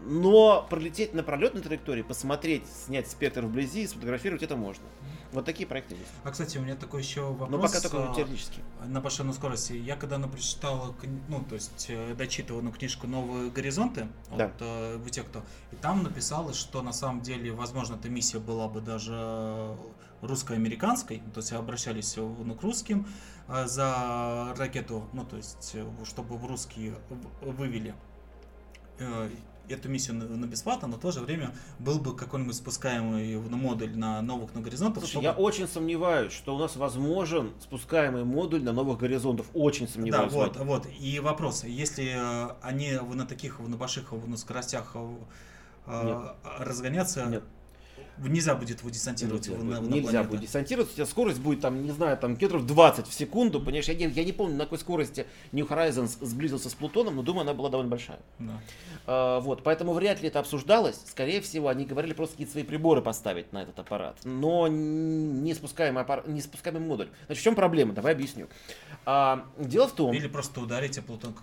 Но пролететь на пролетной траектории, посмотреть, снять спектр вблизи, сфотографировать это можно. Вот такие проекты есть. А, кстати, у меня такой еще вопрос. Но пока только а, теоретически. На большой скорости. Я когда прочитал, ну, то есть, э, дочитывал ну, книжку «Новые горизонты», Да. вот, э, вы те, кто, и там написалось, что на самом деле, возможно, эта миссия была бы даже русско-американской, то есть обращались ну, к русским э, за ракету, ну, то есть, э, чтобы в русские вывели э, эту миссию на, бесплатно, но в то же время был бы какой-нибудь спускаемый модуль на новых на горизонтах. Слушай, чтобы- я очень сомневаюсь, что у нас возможен спускаемый модуль на новых горизонтов. Очень Да, сомневаюсь. в вот, вот. И вопрос, если они на таких, на больших на скоростях э, разгоняться, Нет. Нельзя будет его десантировать Нельзя, на, будет, на нельзя будет десантироваться, у тебя скорость будет там, не знаю, там километров 20 в секунду, понимаешь, я не, я не помню, на какой скорости New Horizons сблизился с Плутоном, но думаю, она была довольно большая. Да. А, вот, поэтому вряд ли это обсуждалось, скорее всего, они говорили просто какие-то свои приборы поставить на этот аппарат, но не спускаемый, аппарат, не спускаемый модуль. Значит, в чем проблема? Давай объясню. А, дело в том... Или просто ударить о Плутон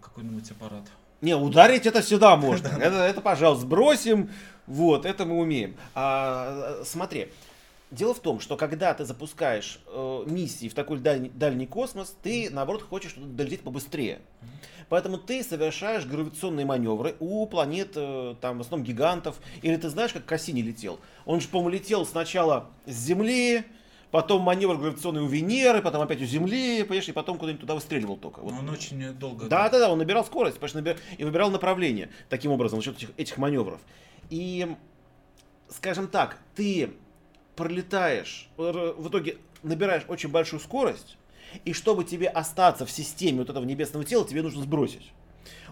какой-нибудь аппарат. Не, ударить это всегда можно. Это, это, пожалуйста, сбросим. Вот, это мы умеем. А, смотри, дело в том, что когда ты запускаешь э, миссии в такой дальний, дальний космос, ты, наоборот, хочешь туда долететь побыстрее. Поэтому ты совершаешь гравитационные маневры у планет, э, там, в основном гигантов. Или ты знаешь, как Кассини летел? Он же, по-моему, летел сначала с Земли, потом маневр гравитационный у Венеры, потом опять у Земли, понимаешь, и потом куда-нибудь туда выстреливал только. Вот. Но он очень долго... Да, да, да, он набирал скорость, потому что набир- и выбирал направление таким образом, за счет этих, этих маневров. И, скажем так, ты пролетаешь, в итоге набираешь очень большую скорость, и чтобы тебе остаться в системе вот этого небесного тела, тебе нужно сбросить.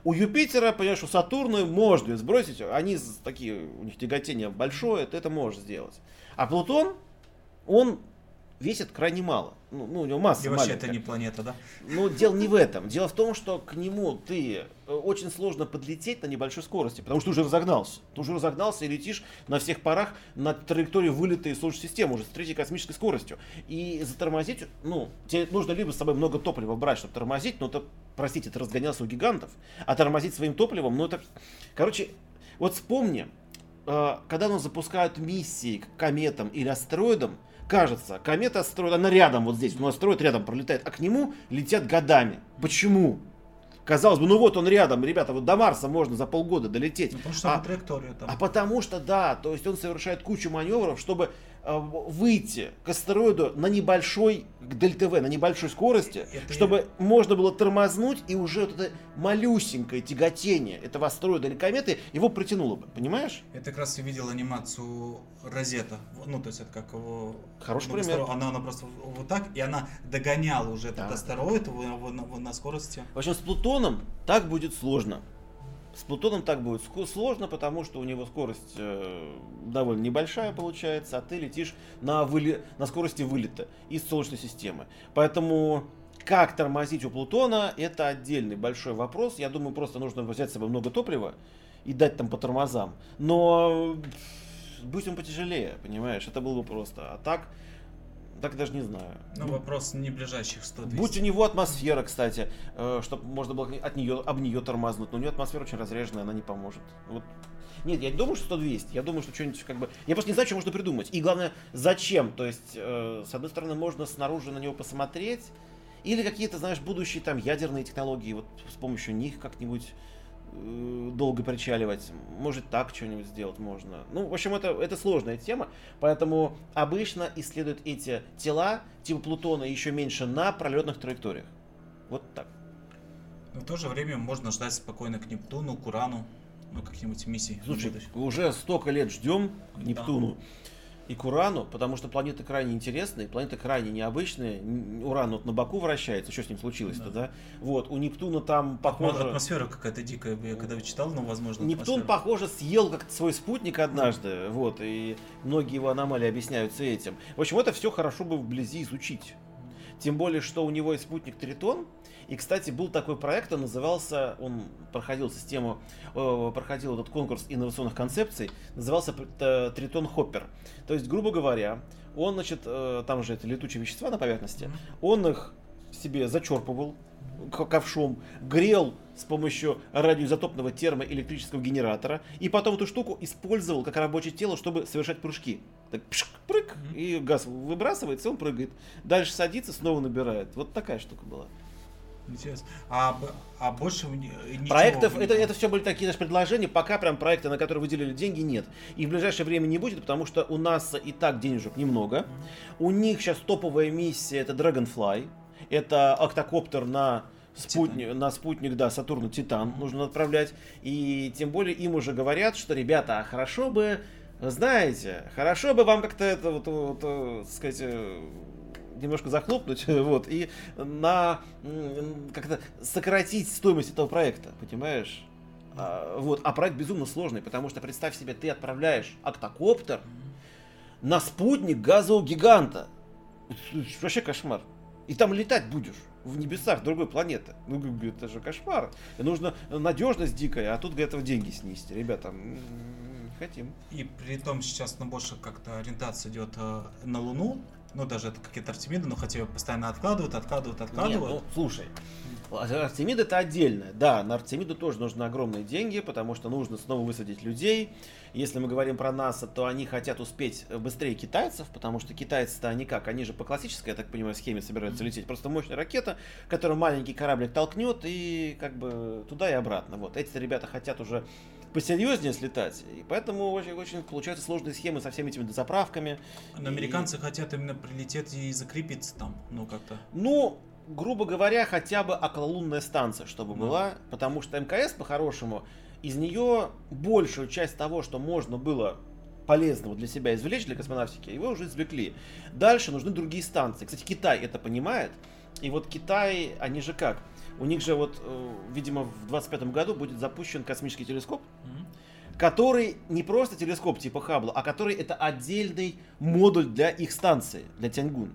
У Юпитера, понимаешь, у Сатурна можно сбросить, они такие, у них тяготение большое, ты это можешь сделать. А Плутон, он весит крайне мало. Ну, ну, у него масса И вообще маленькая. это не планета, да? Но дело не в этом. Дело в том, что к нему ты э, очень сложно подлететь на небольшой скорости, потому что ты уже разогнался. Ты уже разогнался и летишь на всех парах на траектории вылета из Солнечной системы уже с третьей космической скоростью. И затормозить, ну, тебе нужно либо с собой много топлива брать, чтобы тормозить, но это, простите, ты разгонялся у гигантов, а тормозить своим топливом, ну это... Короче, вот вспомни, э, когда нас запускают миссии к кометам или астероидам, кажется, комета астероид, она рядом вот здесь, ну астероид рядом пролетает, а к нему летят годами. Почему? Казалось бы, ну вот он рядом, ребята, вот до Марса можно за полгода долететь. Ну, потому что А- на траекторию там. а потому что, да, то есть он совершает кучу маневров, чтобы выйти к астероиду на небольшой, к ДЛТВ, на небольшой скорости, Это- чтобы можно было тормознуть, и уже вот это малюсенькое тяготение этого астероида или кометы его притянуло бы, понимаешь? Я как раз и видел анимацию Розета. Ну, то есть это как его... Хороший ну, пример. Она, она просто вот так, и она догоняла уже этот Да. астероид в- в- на- в- на скорости. В общем, с Плутоном так будет сложно. С Плутоном так будет сложно, потому что у него скорость э, довольно небольшая получается, а ты летишь на, выле- на скорости вылета из Солнечной системы. Поэтому как тормозить у Плутона, это отдельный большой вопрос. Я думаю, просто нужно взять с собой много топлива и дать там по тормозам. Но будь он потяжелее, понимаешь, это было бы просто. А так, так даже не знаю. Ну, вопрос не ближайших 100 200. Будь у него атмосфера, кстати, чтобы можно было от нее, об нее тормознуть. Но у нее атмосфера очень разреженная, она не поможет. Вот. Нет, я не думаю, что 100-200. Я думаю, что что-нибудь как бы... Я просто не знаю, что можно придумать. И главное, зачем. То есть, э, с одной стороны, можно снаружи на него посмотреть. Или какие-то, знаешь, будущие там ядерные технологии. Вот с помощью них как-нибудь э, долго причаливать. Может, так что-нибудь сделать можно. Ну, в общем, это, это сложная тема. Поэтому обычно исследуют эти тела типа Плутона еще меньше на пролетных траекториях. Вот так. Но в то же время можно ждать спокойно к Нептуну, к Урану, ну, каких-нибудь миссий. Слушай, уже столько лет ждем к Да. И к Урану, потому что планеты крайне интересные, планеты крайне необычные. Уран вот на боку вращается, что с ним случилось-то, да? Да. Вот, у Нептуна там похоже... Атмосфера какая-то дикая. Я когда читал, ну, возможно, Нептун, атмосфера. похоже, съел как свой спутник однажды, вот, и многие его аномалии объясняются этим. В общем, это все хорошо бы вблизи изучить. Тем более, что у него есть спутник Тритон. И, кстати, был такой проект, он назывался, он проходил систему, э, проходил этот конкурс инновационных концепций, назывался э, Тритон Хоппер. То есть, грубо говоря, он, значит, э, там же это летучие вещества на поверхности, он их себе зачерпывал ковшом, грел с помощью радиоизотопного термоэлектрического генератора, и потом эту штуку использовал как рабочее тело, чтобы совершать прыжки. Так пшк, прыг, и газ выбрасывается, и он прыгает. Дальше садится, снова набирает. Вот такая штука была. Интересно. А, а больше ничего... Проектов, это, это все были такие наши предложения, пока прям проекты, на которые выделили деньги, нет. И в ближайшее время не будет, потому что у нас и так денежек немного. Mm-hmm. У них сейчас топовая миссия, это Dragonfly. Это октокоптер на спутник, на спутник, да, Сатурна Титан нужно отправлять. И тем более им уже говорят, что, ребята, а хорошо бы, знаете, хорошо бы вам как-то это, вот, вот, вот сказать, э, немножко захлопнуть, вот, и на как-то сократить стоимость этого проекта, понимаешь? А, вот, а проект безумно сложный, потому что представь себе, ты отправляешь октокоптер на спутник газового гиганта. Вообще кошмар. И там летать будешь в небесах другой планеты. Ну, это же кошмар. И нужно надежность дикая, а тут этого деньги снести. Ребята, хотим. И при том сейчас, ну, больше как-то ориентация идет э, на Луну, ну, даже это какие-то Артемиды, но хотя постоянно откладывают, откладывают, откладывают. Нет, ну, слушай, Артемид это отдельно. Да, на Артемиду тоже нужны огромные деньги, потому что нужно снова высадить людей. Если мы говорим про НАСА, то они хотят успеть быстрее китайцев, потому что китайцы-то они как? Они же по классической, я так понимаю, схеме собираются лететь. Просто мощная ракета, которую маленький кораблик толкнет и как бы туда и обратно. Вот эти ребята хотят уже посерьезнее слетать. И поэтому очень, очень получаются сложные схемы со всеми этими заправками. Но и... американцы хотят именно прилететь и закрепиться там, ну как-то. Ну, грубо говоря, хотя бы окололунная станция, чтобы ну. была, потому что МКС по-хорошему из нее большую часть того, что можно было полезного для себя извлечь для космонавтики, его уже извлекли. Дальше нужны другие станции. Кстати, Китай это понимает. И вот Китай, они же как? У них же вот, э, видимо, в 25 году будет запущен космический телескоп, mm-hmm. который не просто телескоп типа Хаббла, а который это отдельный модуль для их станции, для Тяньгун.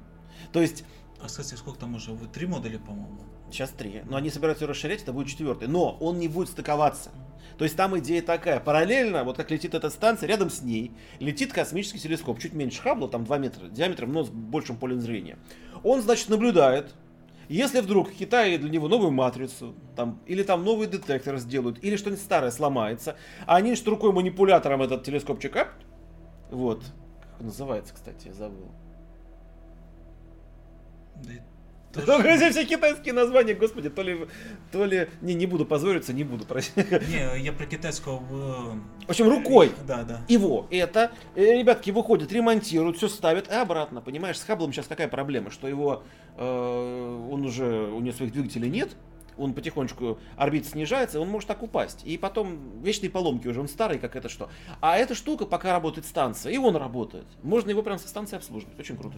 То есть... А, кстати, сколько там уже? Три модуля, по-моему. Сейчас три. Но они собираются расширять, это будет четвертый. Но он не будет стыковаться. То есть там идея такая. Параллельно, вот как летит эта станция, рядом с ней летит космический телескоп. Чуть меньше Хаббла, там 2 метра диаметром, но с большим полем зрения. Он, значит, наблюдает если вдруг Китай для него новую матрицу, там, или там новый детектор сделают, или что-нибудь старое сломается, а они что рукой манипулятором этот телескопчик, ап, вот, как называется, кстати, я забыл. Тоже... все китайские названия, господи, то ли, то ли, не, не буду позориться, не буду, прости. Не, я про китайского... В общем, рукой. Да, да. Его, это, э, ребятки выходят, ремонтируют, все ставят и обратно, понимаешь, с Хаблом сейчас какая проблема, что его, э, он уже, у него своих двигателей нет, он потихонечку, орбита снижается, он может так упасть. И потом вечные поломки уже, он старый, как это что. А эта штука, пока работает станция, и он работает. Можно его прямо со станции обслуживать. Очень круто.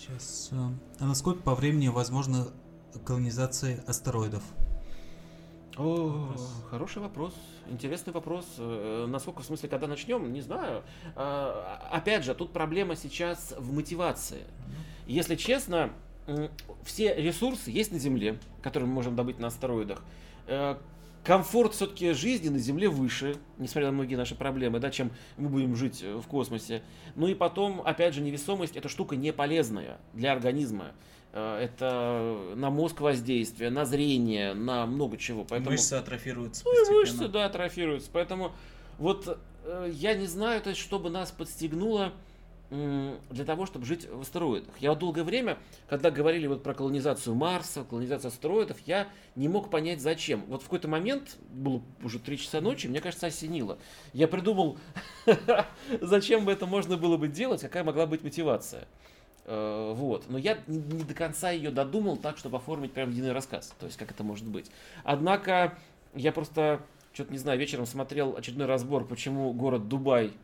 Сейчас. Э, а насколько по времени возможно колонизация астероидов? О, вопрос. хороший вопрос, интересный вопрос. Э, насколько в смысле, когда начнем, не знаю. А, опять же, тут проблема сейчас в мотивации. Если честно, все ресурсы есть на Земле, которые мы можем добыть на астероидах. Комфорт все-таки жизни на Земле выше, несмотря на многие наши проблемы, да, чем мы будем жить э, в космосе. Ну и потом, опять же, невесомость это штука не полезная для организма. Э, это на мозг воздействие, на зрение, на много чего. Поэтому... Мышцы атрофируются. Ну и мышцы, да, атрофируются. Поэтому вот э, я не знаю, то есть, чтобы нас подстегнуло для того, чтобы жить в астероидах. Я долгое время, когда говорили вот про колонизацию Марса, колонизацию астероидов, я не мог понять зачем. Вот в какой-то момент, было уже 3 часа ночи, мне кажется, осенило. Я придумал, зачем бы это можно было бы делать, какая могла быть мотивация. Э, вот. Но я не до конца ее додумал так, чтобы оформить прям единый рассказ. То есть, как это может быть. Однако, я просто, что-то не знаю, вечером смотрел очередной разбор, почему город Дубай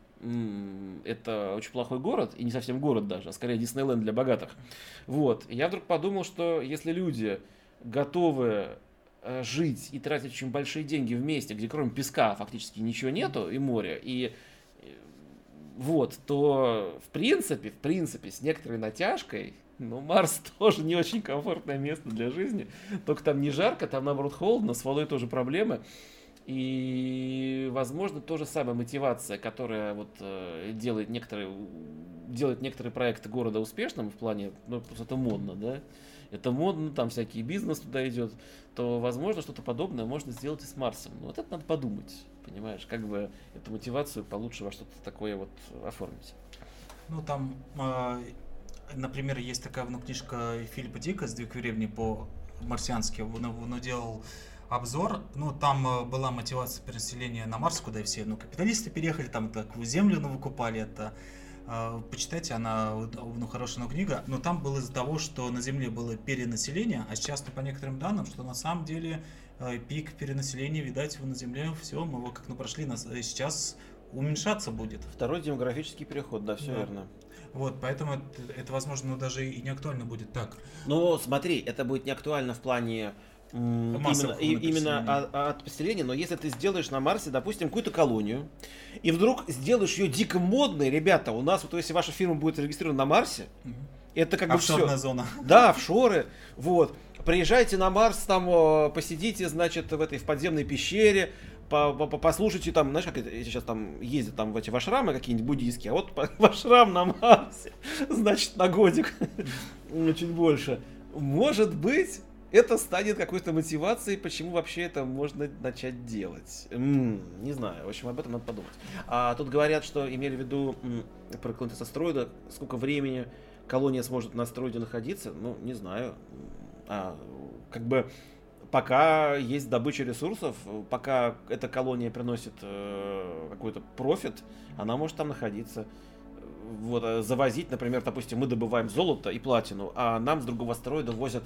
это очень плохой город, и не совсем город даже, а скорее Диснейленд для богатых. Вот. И я вдруг подумал, что если люди готовы э, жить и тратить очень большие деньги в месте, где кроме песка фактически ничего нету, и моря, и вот, то в принципе, в принципе, с некоторой натяжкой, ну, Марс тоже не очень комфортное место для жизни. Только там не жарко, там наоборот холодно, с водой тоже проблемы. И, возможно, то же самое мотивация, которая вот э, делает некоторые делает некоторые проекты города успешным в плане, ну, просто это модно, да, это модно, там всякий бизнес туда идет, то, возможно, что-то подобное можно сделать и с Марсом. Но вот это надо подумать, понимаешь, как бы эту мотивацию получше во что-то такое вот оформить. Ну, там, э, например, есть такая ну, книжка Филиппа Дика «Сдвиг времени» по марсиански. Он, он делал обзор. Ну, там э, была мотивация переселения на Марс, куда все ну, капиталисты переехали, там такую землю ну, выкупали. Это э, почитайте, она ну, хорошая ну, книга. Но там было из-за того, что на Земле было перенаселение, а сейчас, ну, по некоторым данным, что на самом деле э, пик перенаселения, видать, на Земле все, мы его как ну прошли, нас сейчас уменьшаться будет. Второй демографический переход, да, все да. верно. Вот, поэтому это, это, возможно, даже и не актуально будет так. Ну, смотри, это будет не актуально в плане именно, и, именно от, от поселения, но если ты сделаешь на Марсе, допустим, какую-то колонию, и вдруг сделаешь ее дико модной, ребята, у нас вот если ваша фирма будет зарегистрирована на Марсе, угу. это как бы все. зона. Да, офшоры, вот. Приезжайте на Марс, там посидите, значит, в этой в подземной пещере, по, по, послушайте там, знаешь, как это, сейчас там ездят там в эти вашрамы какие-нибудь буддийские, а вот вашрам на Марсе, значит, на годик, чуть больше. Может быть, это станет какой-то мотивацией, почему вообще это можно начать делать. М-м, не знаю, в общем, об этом надо подумать. А тут говорят, что имели в виду м- про какой-то астероида, сколько времени колония сможет на астероиде находиться, ну, не знаю. А, как бы пока есть добыча ресурсов, пока эта колония приносит э, какой-то профит, она может там находиться. Вот, э, завозить, например, допустим, мы добываем золото и платину, а нам с другого астероида возят,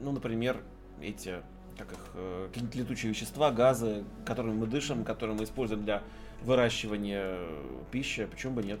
ну, например, эти, как их, э, какие-то летучие вещества, газы, которыми мы дышим, которые мы используем для выращивания пищи, почему бы нет?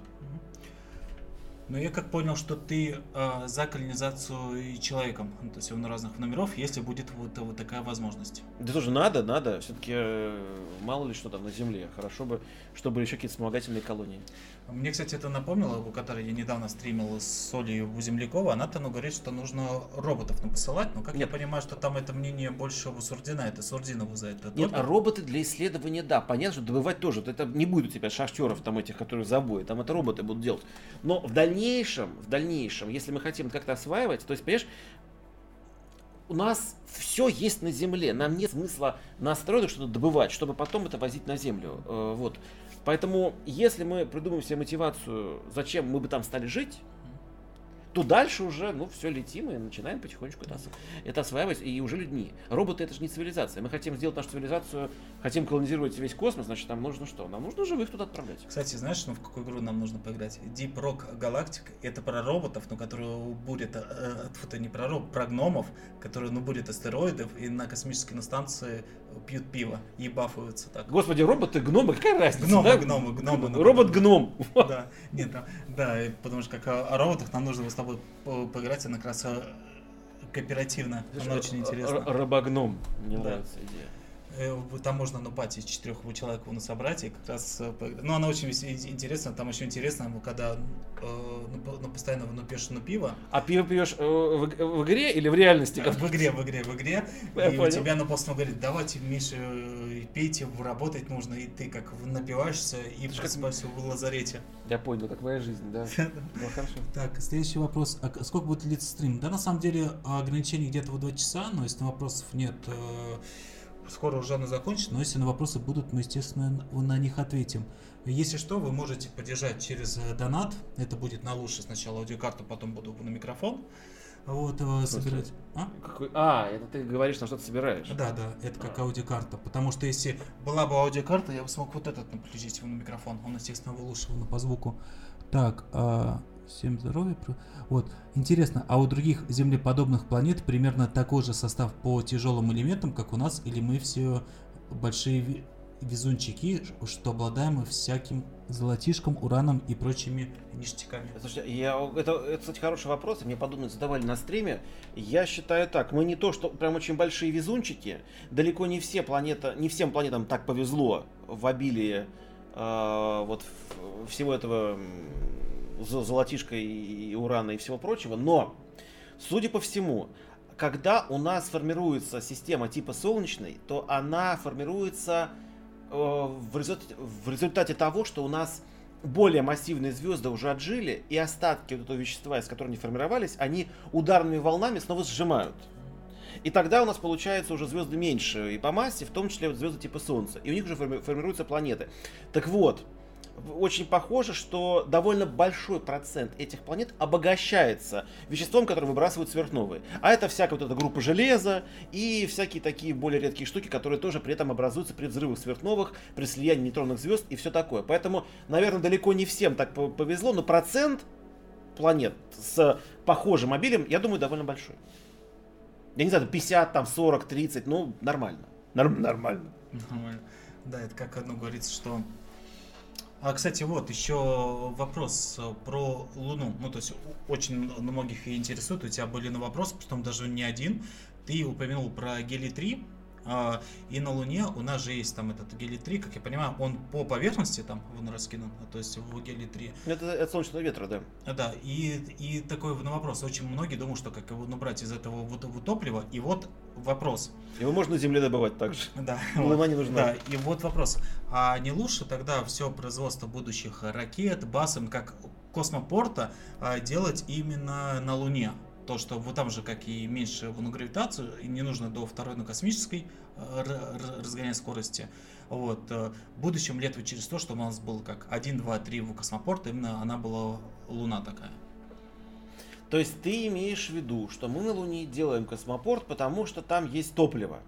Но я как понял, что ты э, за колонизацию человеком, ну, то есть на разных номеров, если будет вот, вот такая возможность. Да тоже надо, надо. Все-таки э, мало ли что там на Земле. Хорошо бы, чтобы еще какие-то вспомогательные колонии. Мне, кстати, это напомнило, у которой я недавно стримил с Солью Землякова, она-то ну, говорит, что нужно роботов посылать, но как Нет. я понимаю, что там это мнение больше у Сурдина, это Сурдинову за это. Нет, а роботы для исследования, да, понятно, что добывать тоже, это не будет у тебя шахтеров там этих, которые забои, там это роботы будут делать. Но в дальнейшем, в дальнейшем, если мы хотим как-то осваивать, то есть, понимаешь, у нас все есть на земле, нам нет смысла на астероидах что-то добывать, чтобы потом это возить на землю. Э, вот. Поэтому, если мы придумаем себе мотивацию, зачем мы бы там стали жить, то дальше уже, ну, все летим и начинаем потихонечку это, это осваивать, и уже людьми. Роботы это же не цивилизация. Мы хотим сделать нашу цивилизацию, хотим колонизировать весь космос, значит, нам нужно что? Нам нужно живых туда отправлять. Кстати, знаешь, ну, в какую игру нам нужно поиграть? Deep Rock Galactic, это про роботов, ну, которые бурят, э, это не про роботов, про гномов, которые, ну, бурят астероидов и на космической станции пьют пиво и бафуются так. Господи, роботы, гномы, какая разница? Гномы, да? гномы, гномы. Ну, Робот-гном. Да, нет, да, потому что как о роботах нам нужно с тобой поиграть, она как раз э, кооперативно, она очень интересна. Робогном, мне нравится идея. Э, там можно на пати из четырех человек ну, собрать и как раз... Э, ну, она очень интересна. Там еще интересно, когда э, ну, ну, постоянно ну, пьешь ну, пиво. А пиво пьешь э, в, в игре или в реальности? В игре, в игре, в игре. Я и понял. у тебя на после говорит, давайте, Миша, пейте, работать нужно. И ты как напиваешься и просыпаешься в лазарете. Я понял, как моя жизнь, да. Ну, хорошо. Так, следующий вопрос. А сколько будет длиться стрим? Да, на самом деле, ограничений где-то в 2 часа, но если вопросов нет, скоро уже она закончится, но если на вопросы будут, мы, естественно, на них ответим. Если что, вы можете поддержать через э, донат. Это будет на лучше сначала аудиокарту, потом буду на микрофон. Вот, э, собирать. А? Какой? а, это ты говоришь, на что ты собираешь. Да, да, это как а. аудиокарта. Потому что если была бы аудиокарта, я бы смог вот этот наключить его на микрофон. Он, естественно, лучше по звуку. Так, а, Всем здоровья. Вот, интересно, а у других землеподобных планет примерно такой же состав по тяжелым элементам, как у нас, или мы все большие везунчики, что обладаем всяким золотишком, ураном и прочими ништяками? Слушайте, я, это, это, кстати, хороший вопрос, мне подобные задавали на стриме. Я считаю так, мы не то, что прям очень большие везунчики, далеко не все планеты, не всем планетам так повезло в обилии э, вот всего этого золотишка и урана и всего прочего, но, судя по всему, когда у нас формируется система типа солнечной, то она формируется э, в, результате, в результате того, что у нас более массивные звезды уже отжили, и остатки вот этого вещества, из которого они формировались, они ударными волнами снова сжимают. И тогда у нас получается уже звезды меньше и по массе, в том числе вот звезды типа Солнца. И у них уже формируются планеты. Так вот, очень похоже, что довольно большой процент этих планет обогащается веществом, которое выбрасывают сверхновые. А это всякая вот эта группа железа и всякие такие более редкие штуки, которые тоже при этом образуются при взрывах сверхновых, при слиянии нейтронных звезд и все такое. Поэтому, наверное, далеко не всем так повезло, но процент планет с похожим обилием, я думаю, довольно большой. Я не знаю, 50, там, 40, 30, ну, нормально. Норм, нормально. Нормально. Да, это как одно говорится, что а, кстати, вот еще вопрос э, про Луну. Ну, то есть очень многих интересует, у тебя были на вопрос, потом даже не один. Ты упомянул про гелий-3, а, и на Луне у нас же есть там этот гелий-3, как я понимаю, он по поверхности там он раскинут, а, то есть в гелий-3. Это от солнечного ветра, да. Да, и, и такой на вопрос. Очень многие думают, что как его набрать из этого вот, вот топлива. И вот вопрос. Его можно на Земле добывать также. Да. Луна вот, не нужна. Да, и вот вопрос. А не лучше тогда все производство будущих ракет, басом, как космопорта, а, делать именно на Луне? То, что вот там же, как и меньше на гравитацию, и не нужно до второй на космической э, разгонять скорости. Вот. Э, в будущем лет через то, что у нас было как 1, 2, 3 в космопорт, именно она была Луна такая. То есть ты имеешь в виду, что мы на Луне делаем космопорт, потому что там есть топливо.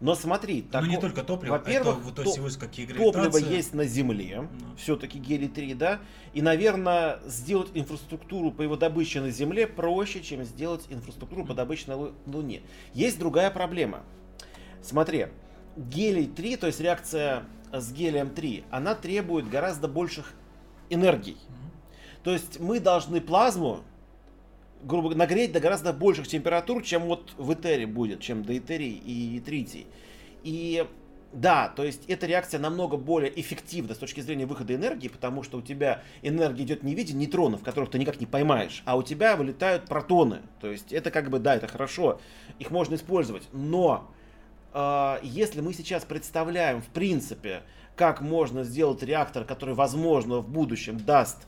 Но смотри, так, ну не только топливо, во-первых, это, то есть какие топливо есть на Земле, да. все-таки гелий-3, да, и, наверное, сделать инфраструктуру по его добыче на Земле проще, чем сделать инфраструктуру по добыче на Луне. Есть другая проблема. Смотри, гелий-3, то есть реакция с гелием-3, она требует гораздо больших энергий. То есть мы должны плазму грубо говоря, нагреть до гораздо больших температур, чем вот в Этере будет, чем дейтерий и тритий. И да, то есть эта реакция намного более эффективна с точки зрения выхода энергии, потому что у тебя энергия идет не в виде нейтронов, которых ты никак не поймаешь, а у тебя вылетают протоны. То есть это как бы, да, это хорошо, их можно использовать. Но э, если мы сейчас представляем, в принципе, как можно сделать реактор, который, возможно, в будущем даст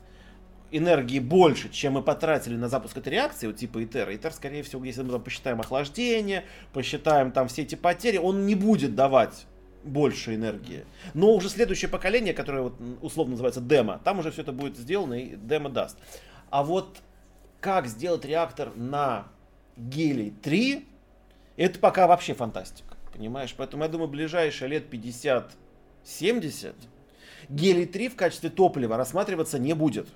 энергии больше, чем мы потратили на запуск этой реакции, вот типа ИТЕР. ИТЕР, скорее всего, если мы там посчитаем охлаждение, посчитаем там все эти потери, он не будет давать больше энергии. Но уже следующее поколение, которое вот условно называется демо, там уже все это будет сделано и демо даст. А вот как сделать реактор на гелий 3, это пока вообще фантастика. Понимаешь? Поэтому я думаю, ближайшие лет 50-70 гелий 3 в качестве топлива рассматриваться не будет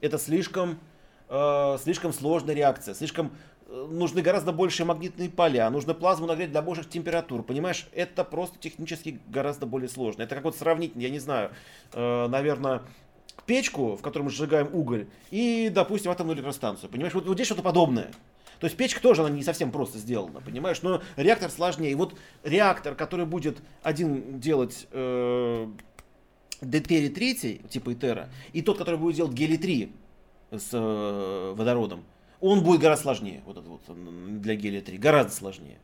это слишком, э, слишком сложная реакция, слишком э, нужны гораздо большие магнитные поля, нужно плазму нагреть до больших температур, понимаешь, это просто технически гораздо более сложно. Это как вот сравнить, я не знаю, э, наверное, печку, в которой мы сжигаем уголь, и, допустим, атомную электростанцию, понимаешь, вот, вот здесь что-то подобное. То есть печка тоже, она не совсем просто сделана, понимаешь, но реактор сложнее. И вот реактор, который будет один делать э, Детери 3, типа Итера, и тот, который будет делать Гели 3 с э, водородом, он будет гораздо сложнее. Вот этот вот для Гелия 3. Гораздо сложнее.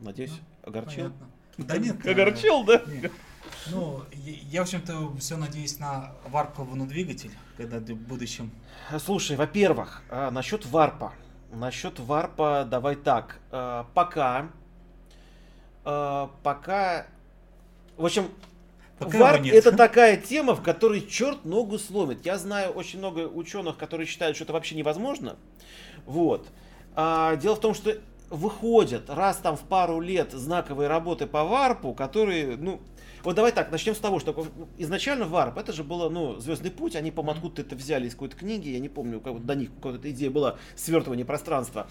Надеюсь, ну, огорчил? Понятно. Да нет. Огорчил, да? Нет. Ну, я, в общем-то, все надеюсь на варпованный двигатель, когда в будущем. Слушай, во-первых, а, насчет варпа. Насчет варпа давай так. А, пока... А, пока... В общем, Пока Варп это такая тема, в которой черт ногу сломит. Я знаю очень много ученых, которые считают, что это вообще невозможно. Вот. А, дело в том, что выходят раз там в пару лет знаковые работы по варпу, которые, ну, вот давай так, начнем с того, что изначально варп, это же было, ну, Звездный путь, они, по-моему, откуда-то это взяли из какой-то книги, я не помню, как до них какая-то идея была свертывание пространства.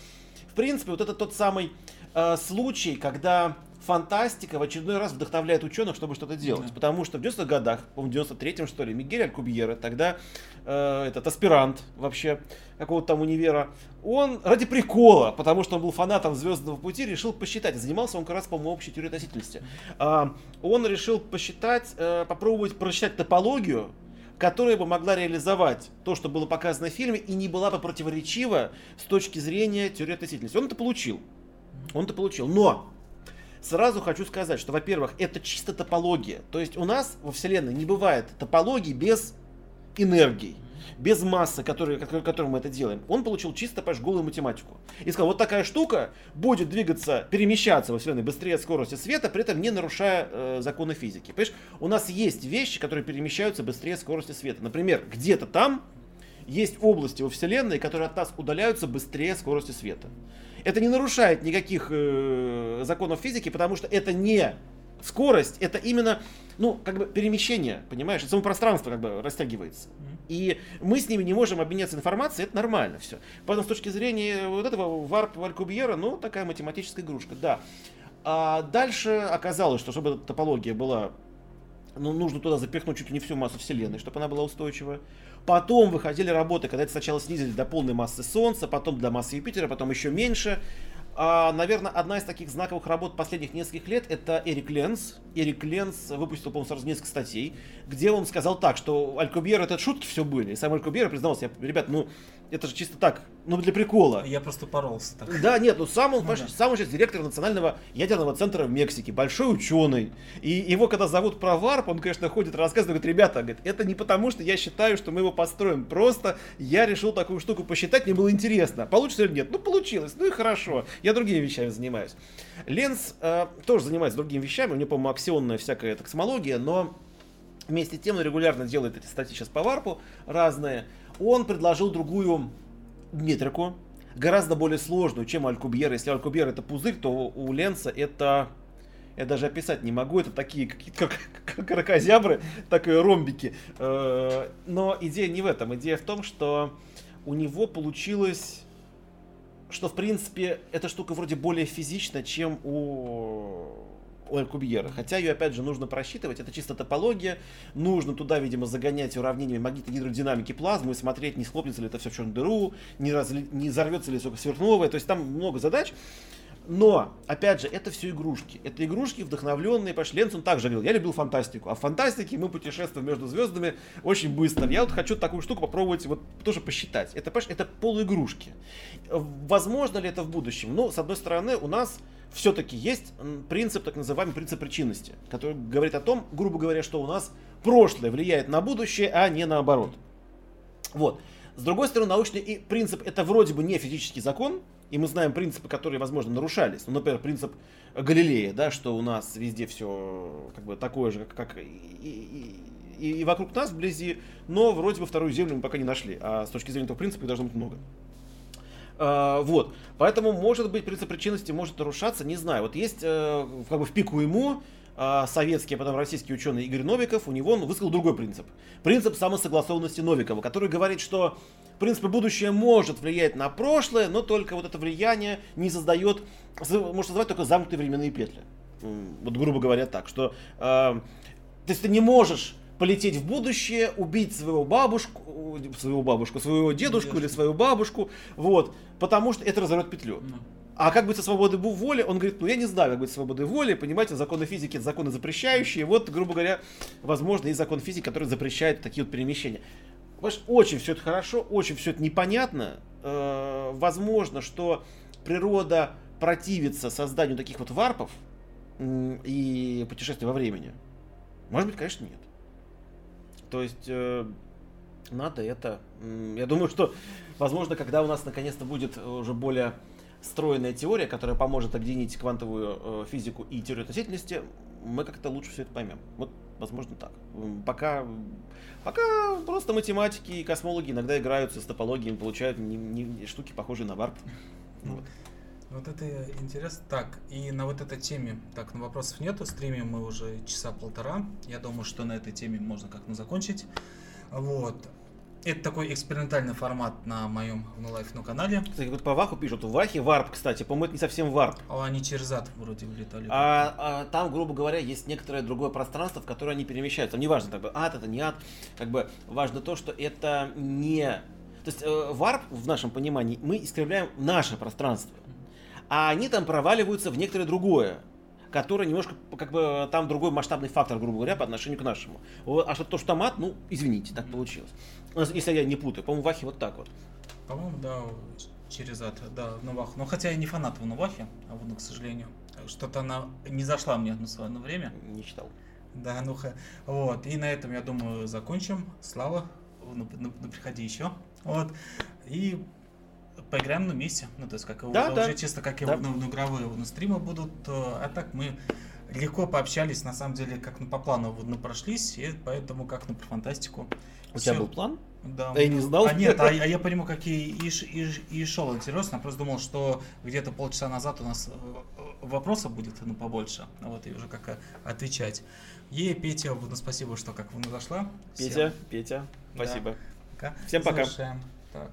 В принципе, вот это тот самый э, случай, когда фантастика в очередной раз вдохновляет ученых, чтобы что-то делать. Да. Потому что в 90-х годах, по в 93-м что ли, Мигель Алькубьера, тогда э, этот аспирант вообще какого-то там универа, он ради прикола, потому что он был фанатом Звездного пути, решил посчитать. Занимался он как раз, по-моему, общей теорией относительности. Э, он решил посчитать, э, попробовать просчитать топологию, которая бы могла реализовать то, что было показано в фильме, и не была бы противоречива с точки зрения теории относительности. Он это получил. Он это получил. Но Сразу хочу сказать, что, во-первых, это чисто топология. То есть у нас во Вселенной не бывает топологии без энергии без массы, которой, которой мы это делаем. Он получил чисто, понимаешь, голую математику. И сказал, вот такая штука будет двигаться, перемещаться во Вселенной быстрее скорости света, при этом не нарушая э, законы физики. Понимаешь, у нас есть вещи, которые перемещаются быстрее скорости света. Например, где-то там есть области во Вселенной, которые от нас удаляются быстрее скорости света. Это не нарушает никаких э, законов физики, потому что это не скорость, это именно, ну, как бы перемещение, понимаешь? Это само пространство как бы растягивается. И мы с ними не можем обменяться информацией, это нормально все. Поэтому с точки зрения вот этого варп Валькубьера, ну, такая математическая игрушка, да. А дальше оказалось, что чтобы эта топология была, ну, нужно туда запихнуть чуть ли не всю массу Вселенной, чтобы она была устойчивая. Потом выходили работы, когда это сначала снизили до полной массы Солнца, потом до массы Юпитера, потом еще меньше. А, наверное, одна из таких знаковых работ последних нескольких лет это Эрик Ленс. Эрик Ленс выпустил, по-моему, сразу несколько статей, где он сказал так, что Алькубьер это шутки все были. И сам Алькубьер признался, ребят, ну, это же чисто так, ну для прикола. Я просто поролся так. Да, нет, ну сам он, ну, да. сам он сейчас директор Национального ядерного центра в Мексике, большой ученый. И его когда зовут про варп, он, конечно, ходит, рассказывает, говорит, ребята, говорит, это не потому, что я считаю, что мы его построим, просто я решил такую штуку посчитать, мне было интересно, получится или нет. Ну, получилось, ну и хорошо, я другими вещами занимаюсь. Ленс э, тоже занимается другими вещами, у него, по-моему, аксионная всякая таксомология, но вместе с тем он регулярно делает эти статьи сейчас по варпу разные он предложил другую метрику, гораздо более сложную, чем Алькубьер. Если Алькубьер это пузырь, то у Ленца это я даже описать не могу, это такие какие-то как кракозябры, так и ромбики. Э, но идея не в этом, идея в том, что у него получилось, что в принципе эта штука вроде более физична, чем у у Алькубьера. Хотя ее, опять же, нужно просчитывать. Это чисто топология. Нужно туда, видимо, загонять уравнениями магнитной гидродинамики плазмы и смотреть, не схлопнется ли это все в черную дыру, не, разли... не взорвется ли все сверхновое. То есть там много задач. Но, опять же, это все игрушки. Это игрушки, вдохновленные, пошли. Ленц, он также говорил, я любил фантастику. А в фантастике мы путешествуем между звездами очень быстро. Я вот хочу такую штуку попробовать вот тоже посчитать. Это, понимаешь, это полуигрушки. Возможно ли это в будущем? Ну, с одной стороны, у нас все-таки есть принцип, так называемый принцип причинности, который говорит о том, грубо говоря, что у нас прошлое влияет на будущее, а не наоборот. Вот. С другой стороны, научный принцип это вроде бы не физический закон, и мы знаем принципы, которые, возможно, нарушались. Ну, например, принцип Галилея, да, что у нас везде все как бы такое же, как, как и, и, и вокруг нас вблизи, но вроде бы вторую землю мы пока не нашли. А с точки зрения этого принципа их должно быть много. Uh, вот. Поэтому, может быть, принцип причинности может нарушаться, не знаю. Вот есть uh, как бы в пику ему uh, советский, а потом российский ученый Игорь Новиков, у него он высказал другой принцип. Принцип самосогласованности Новикова, который говорит, что в принципе, будущее может влиять на прошлое, но только вот это влияние не создает, может создавать только замкнутые временные петли. Вот грубо говоря так, что э, то есть ты не можешь полететь в будущее, убить своего бабушку, своего бабушку, своего дедушку Дедушка. или свою бабушку, вот, потому что это разорвет петлю. Ну. А как быть со свободой воли? Он говорит, ну я не знаю, как быть со свободой воли, понимаете, законы физики законы запрещающие, вот, грубо говоря, возможно, есть закон физики, который запрещает такие вот перемещения. Понимаешь, очень все это хорошо, очень все это непонятно. Э, возможно, что природа противится созданию таких вот варпов и путешествий во времени. Может быть, конечно, нет. То есть э, надо это. Я думаю, что, возможно, когда у нас наконец-то будет уже более стройная теория, которая поможет объединить квантовую э, физику и теорию относительности, мы как-то лучше все это поймем. Вот, возможно, так. Пока, пока просто математики и космологи иногда играются с топологиями, получают не, не, штуки, похожие на варп. Вот. Вот это интересно. Так, и на вот этой теме, так, на вопросов нету, стримим мы уже часа полтора. Я думаю, что на этой теме можно как-то закончить. Вот. Это такой экспериментальный формат на моем Life ну, канале. Кстати, вот по Ваху пишут, в Вахе варп, кстати, по-моему, это не совсем варп. А они через ад вроде влетали. А, а там, грубо говоря, есть некоторое другое пространство, в которое они перемещаются. Неважно, как бы ад это не ад, как бы важно то, что это не... То есть э, варп, в нашем понимании, мы искривляем наше пространство, а они там проваливаются в некоторое другое который немножко, как бы, там другой масштабный фактор, грубо говоря, по отношению к нашему. А что то, что там ад, ну, извините, так получилось. Если я не путаю, по-моему, Вахе вот так вот. По-моему, да, через это, да, в Новах. Но хотя я не фанат в Новахе, а вот, к сожалению. что-то она не зашла мне на свое время. Не читал. Да, ну. Вот. И на этом, я думаю, закончим. Слава, ну, ну, ну, приходи еще. Вот. И поиграем на месте. Ну, то есть, как Да, уже да. чисто как и Да. ну, ну, игровые ну, стримы будут. А так мы легко пообщались, на самом деле, как ну, по плану вот, ну, прошлись, и поэтому как ну, про фантастику. У тебя Всё. был план? Да. А я не знал. А нет, а, а я по нему как и, и, и, и шел интересно. Я просто думал, что где-то полчаса назад у нас э, э, вопросов будет ну, побольше. Вот, и уже как э, отвечать. Ей, Петя, ну, спасибо, что как вы зашла. Всем Петя, Петя, Да. спасибо. пока. Всем пока. Завершаем. Так.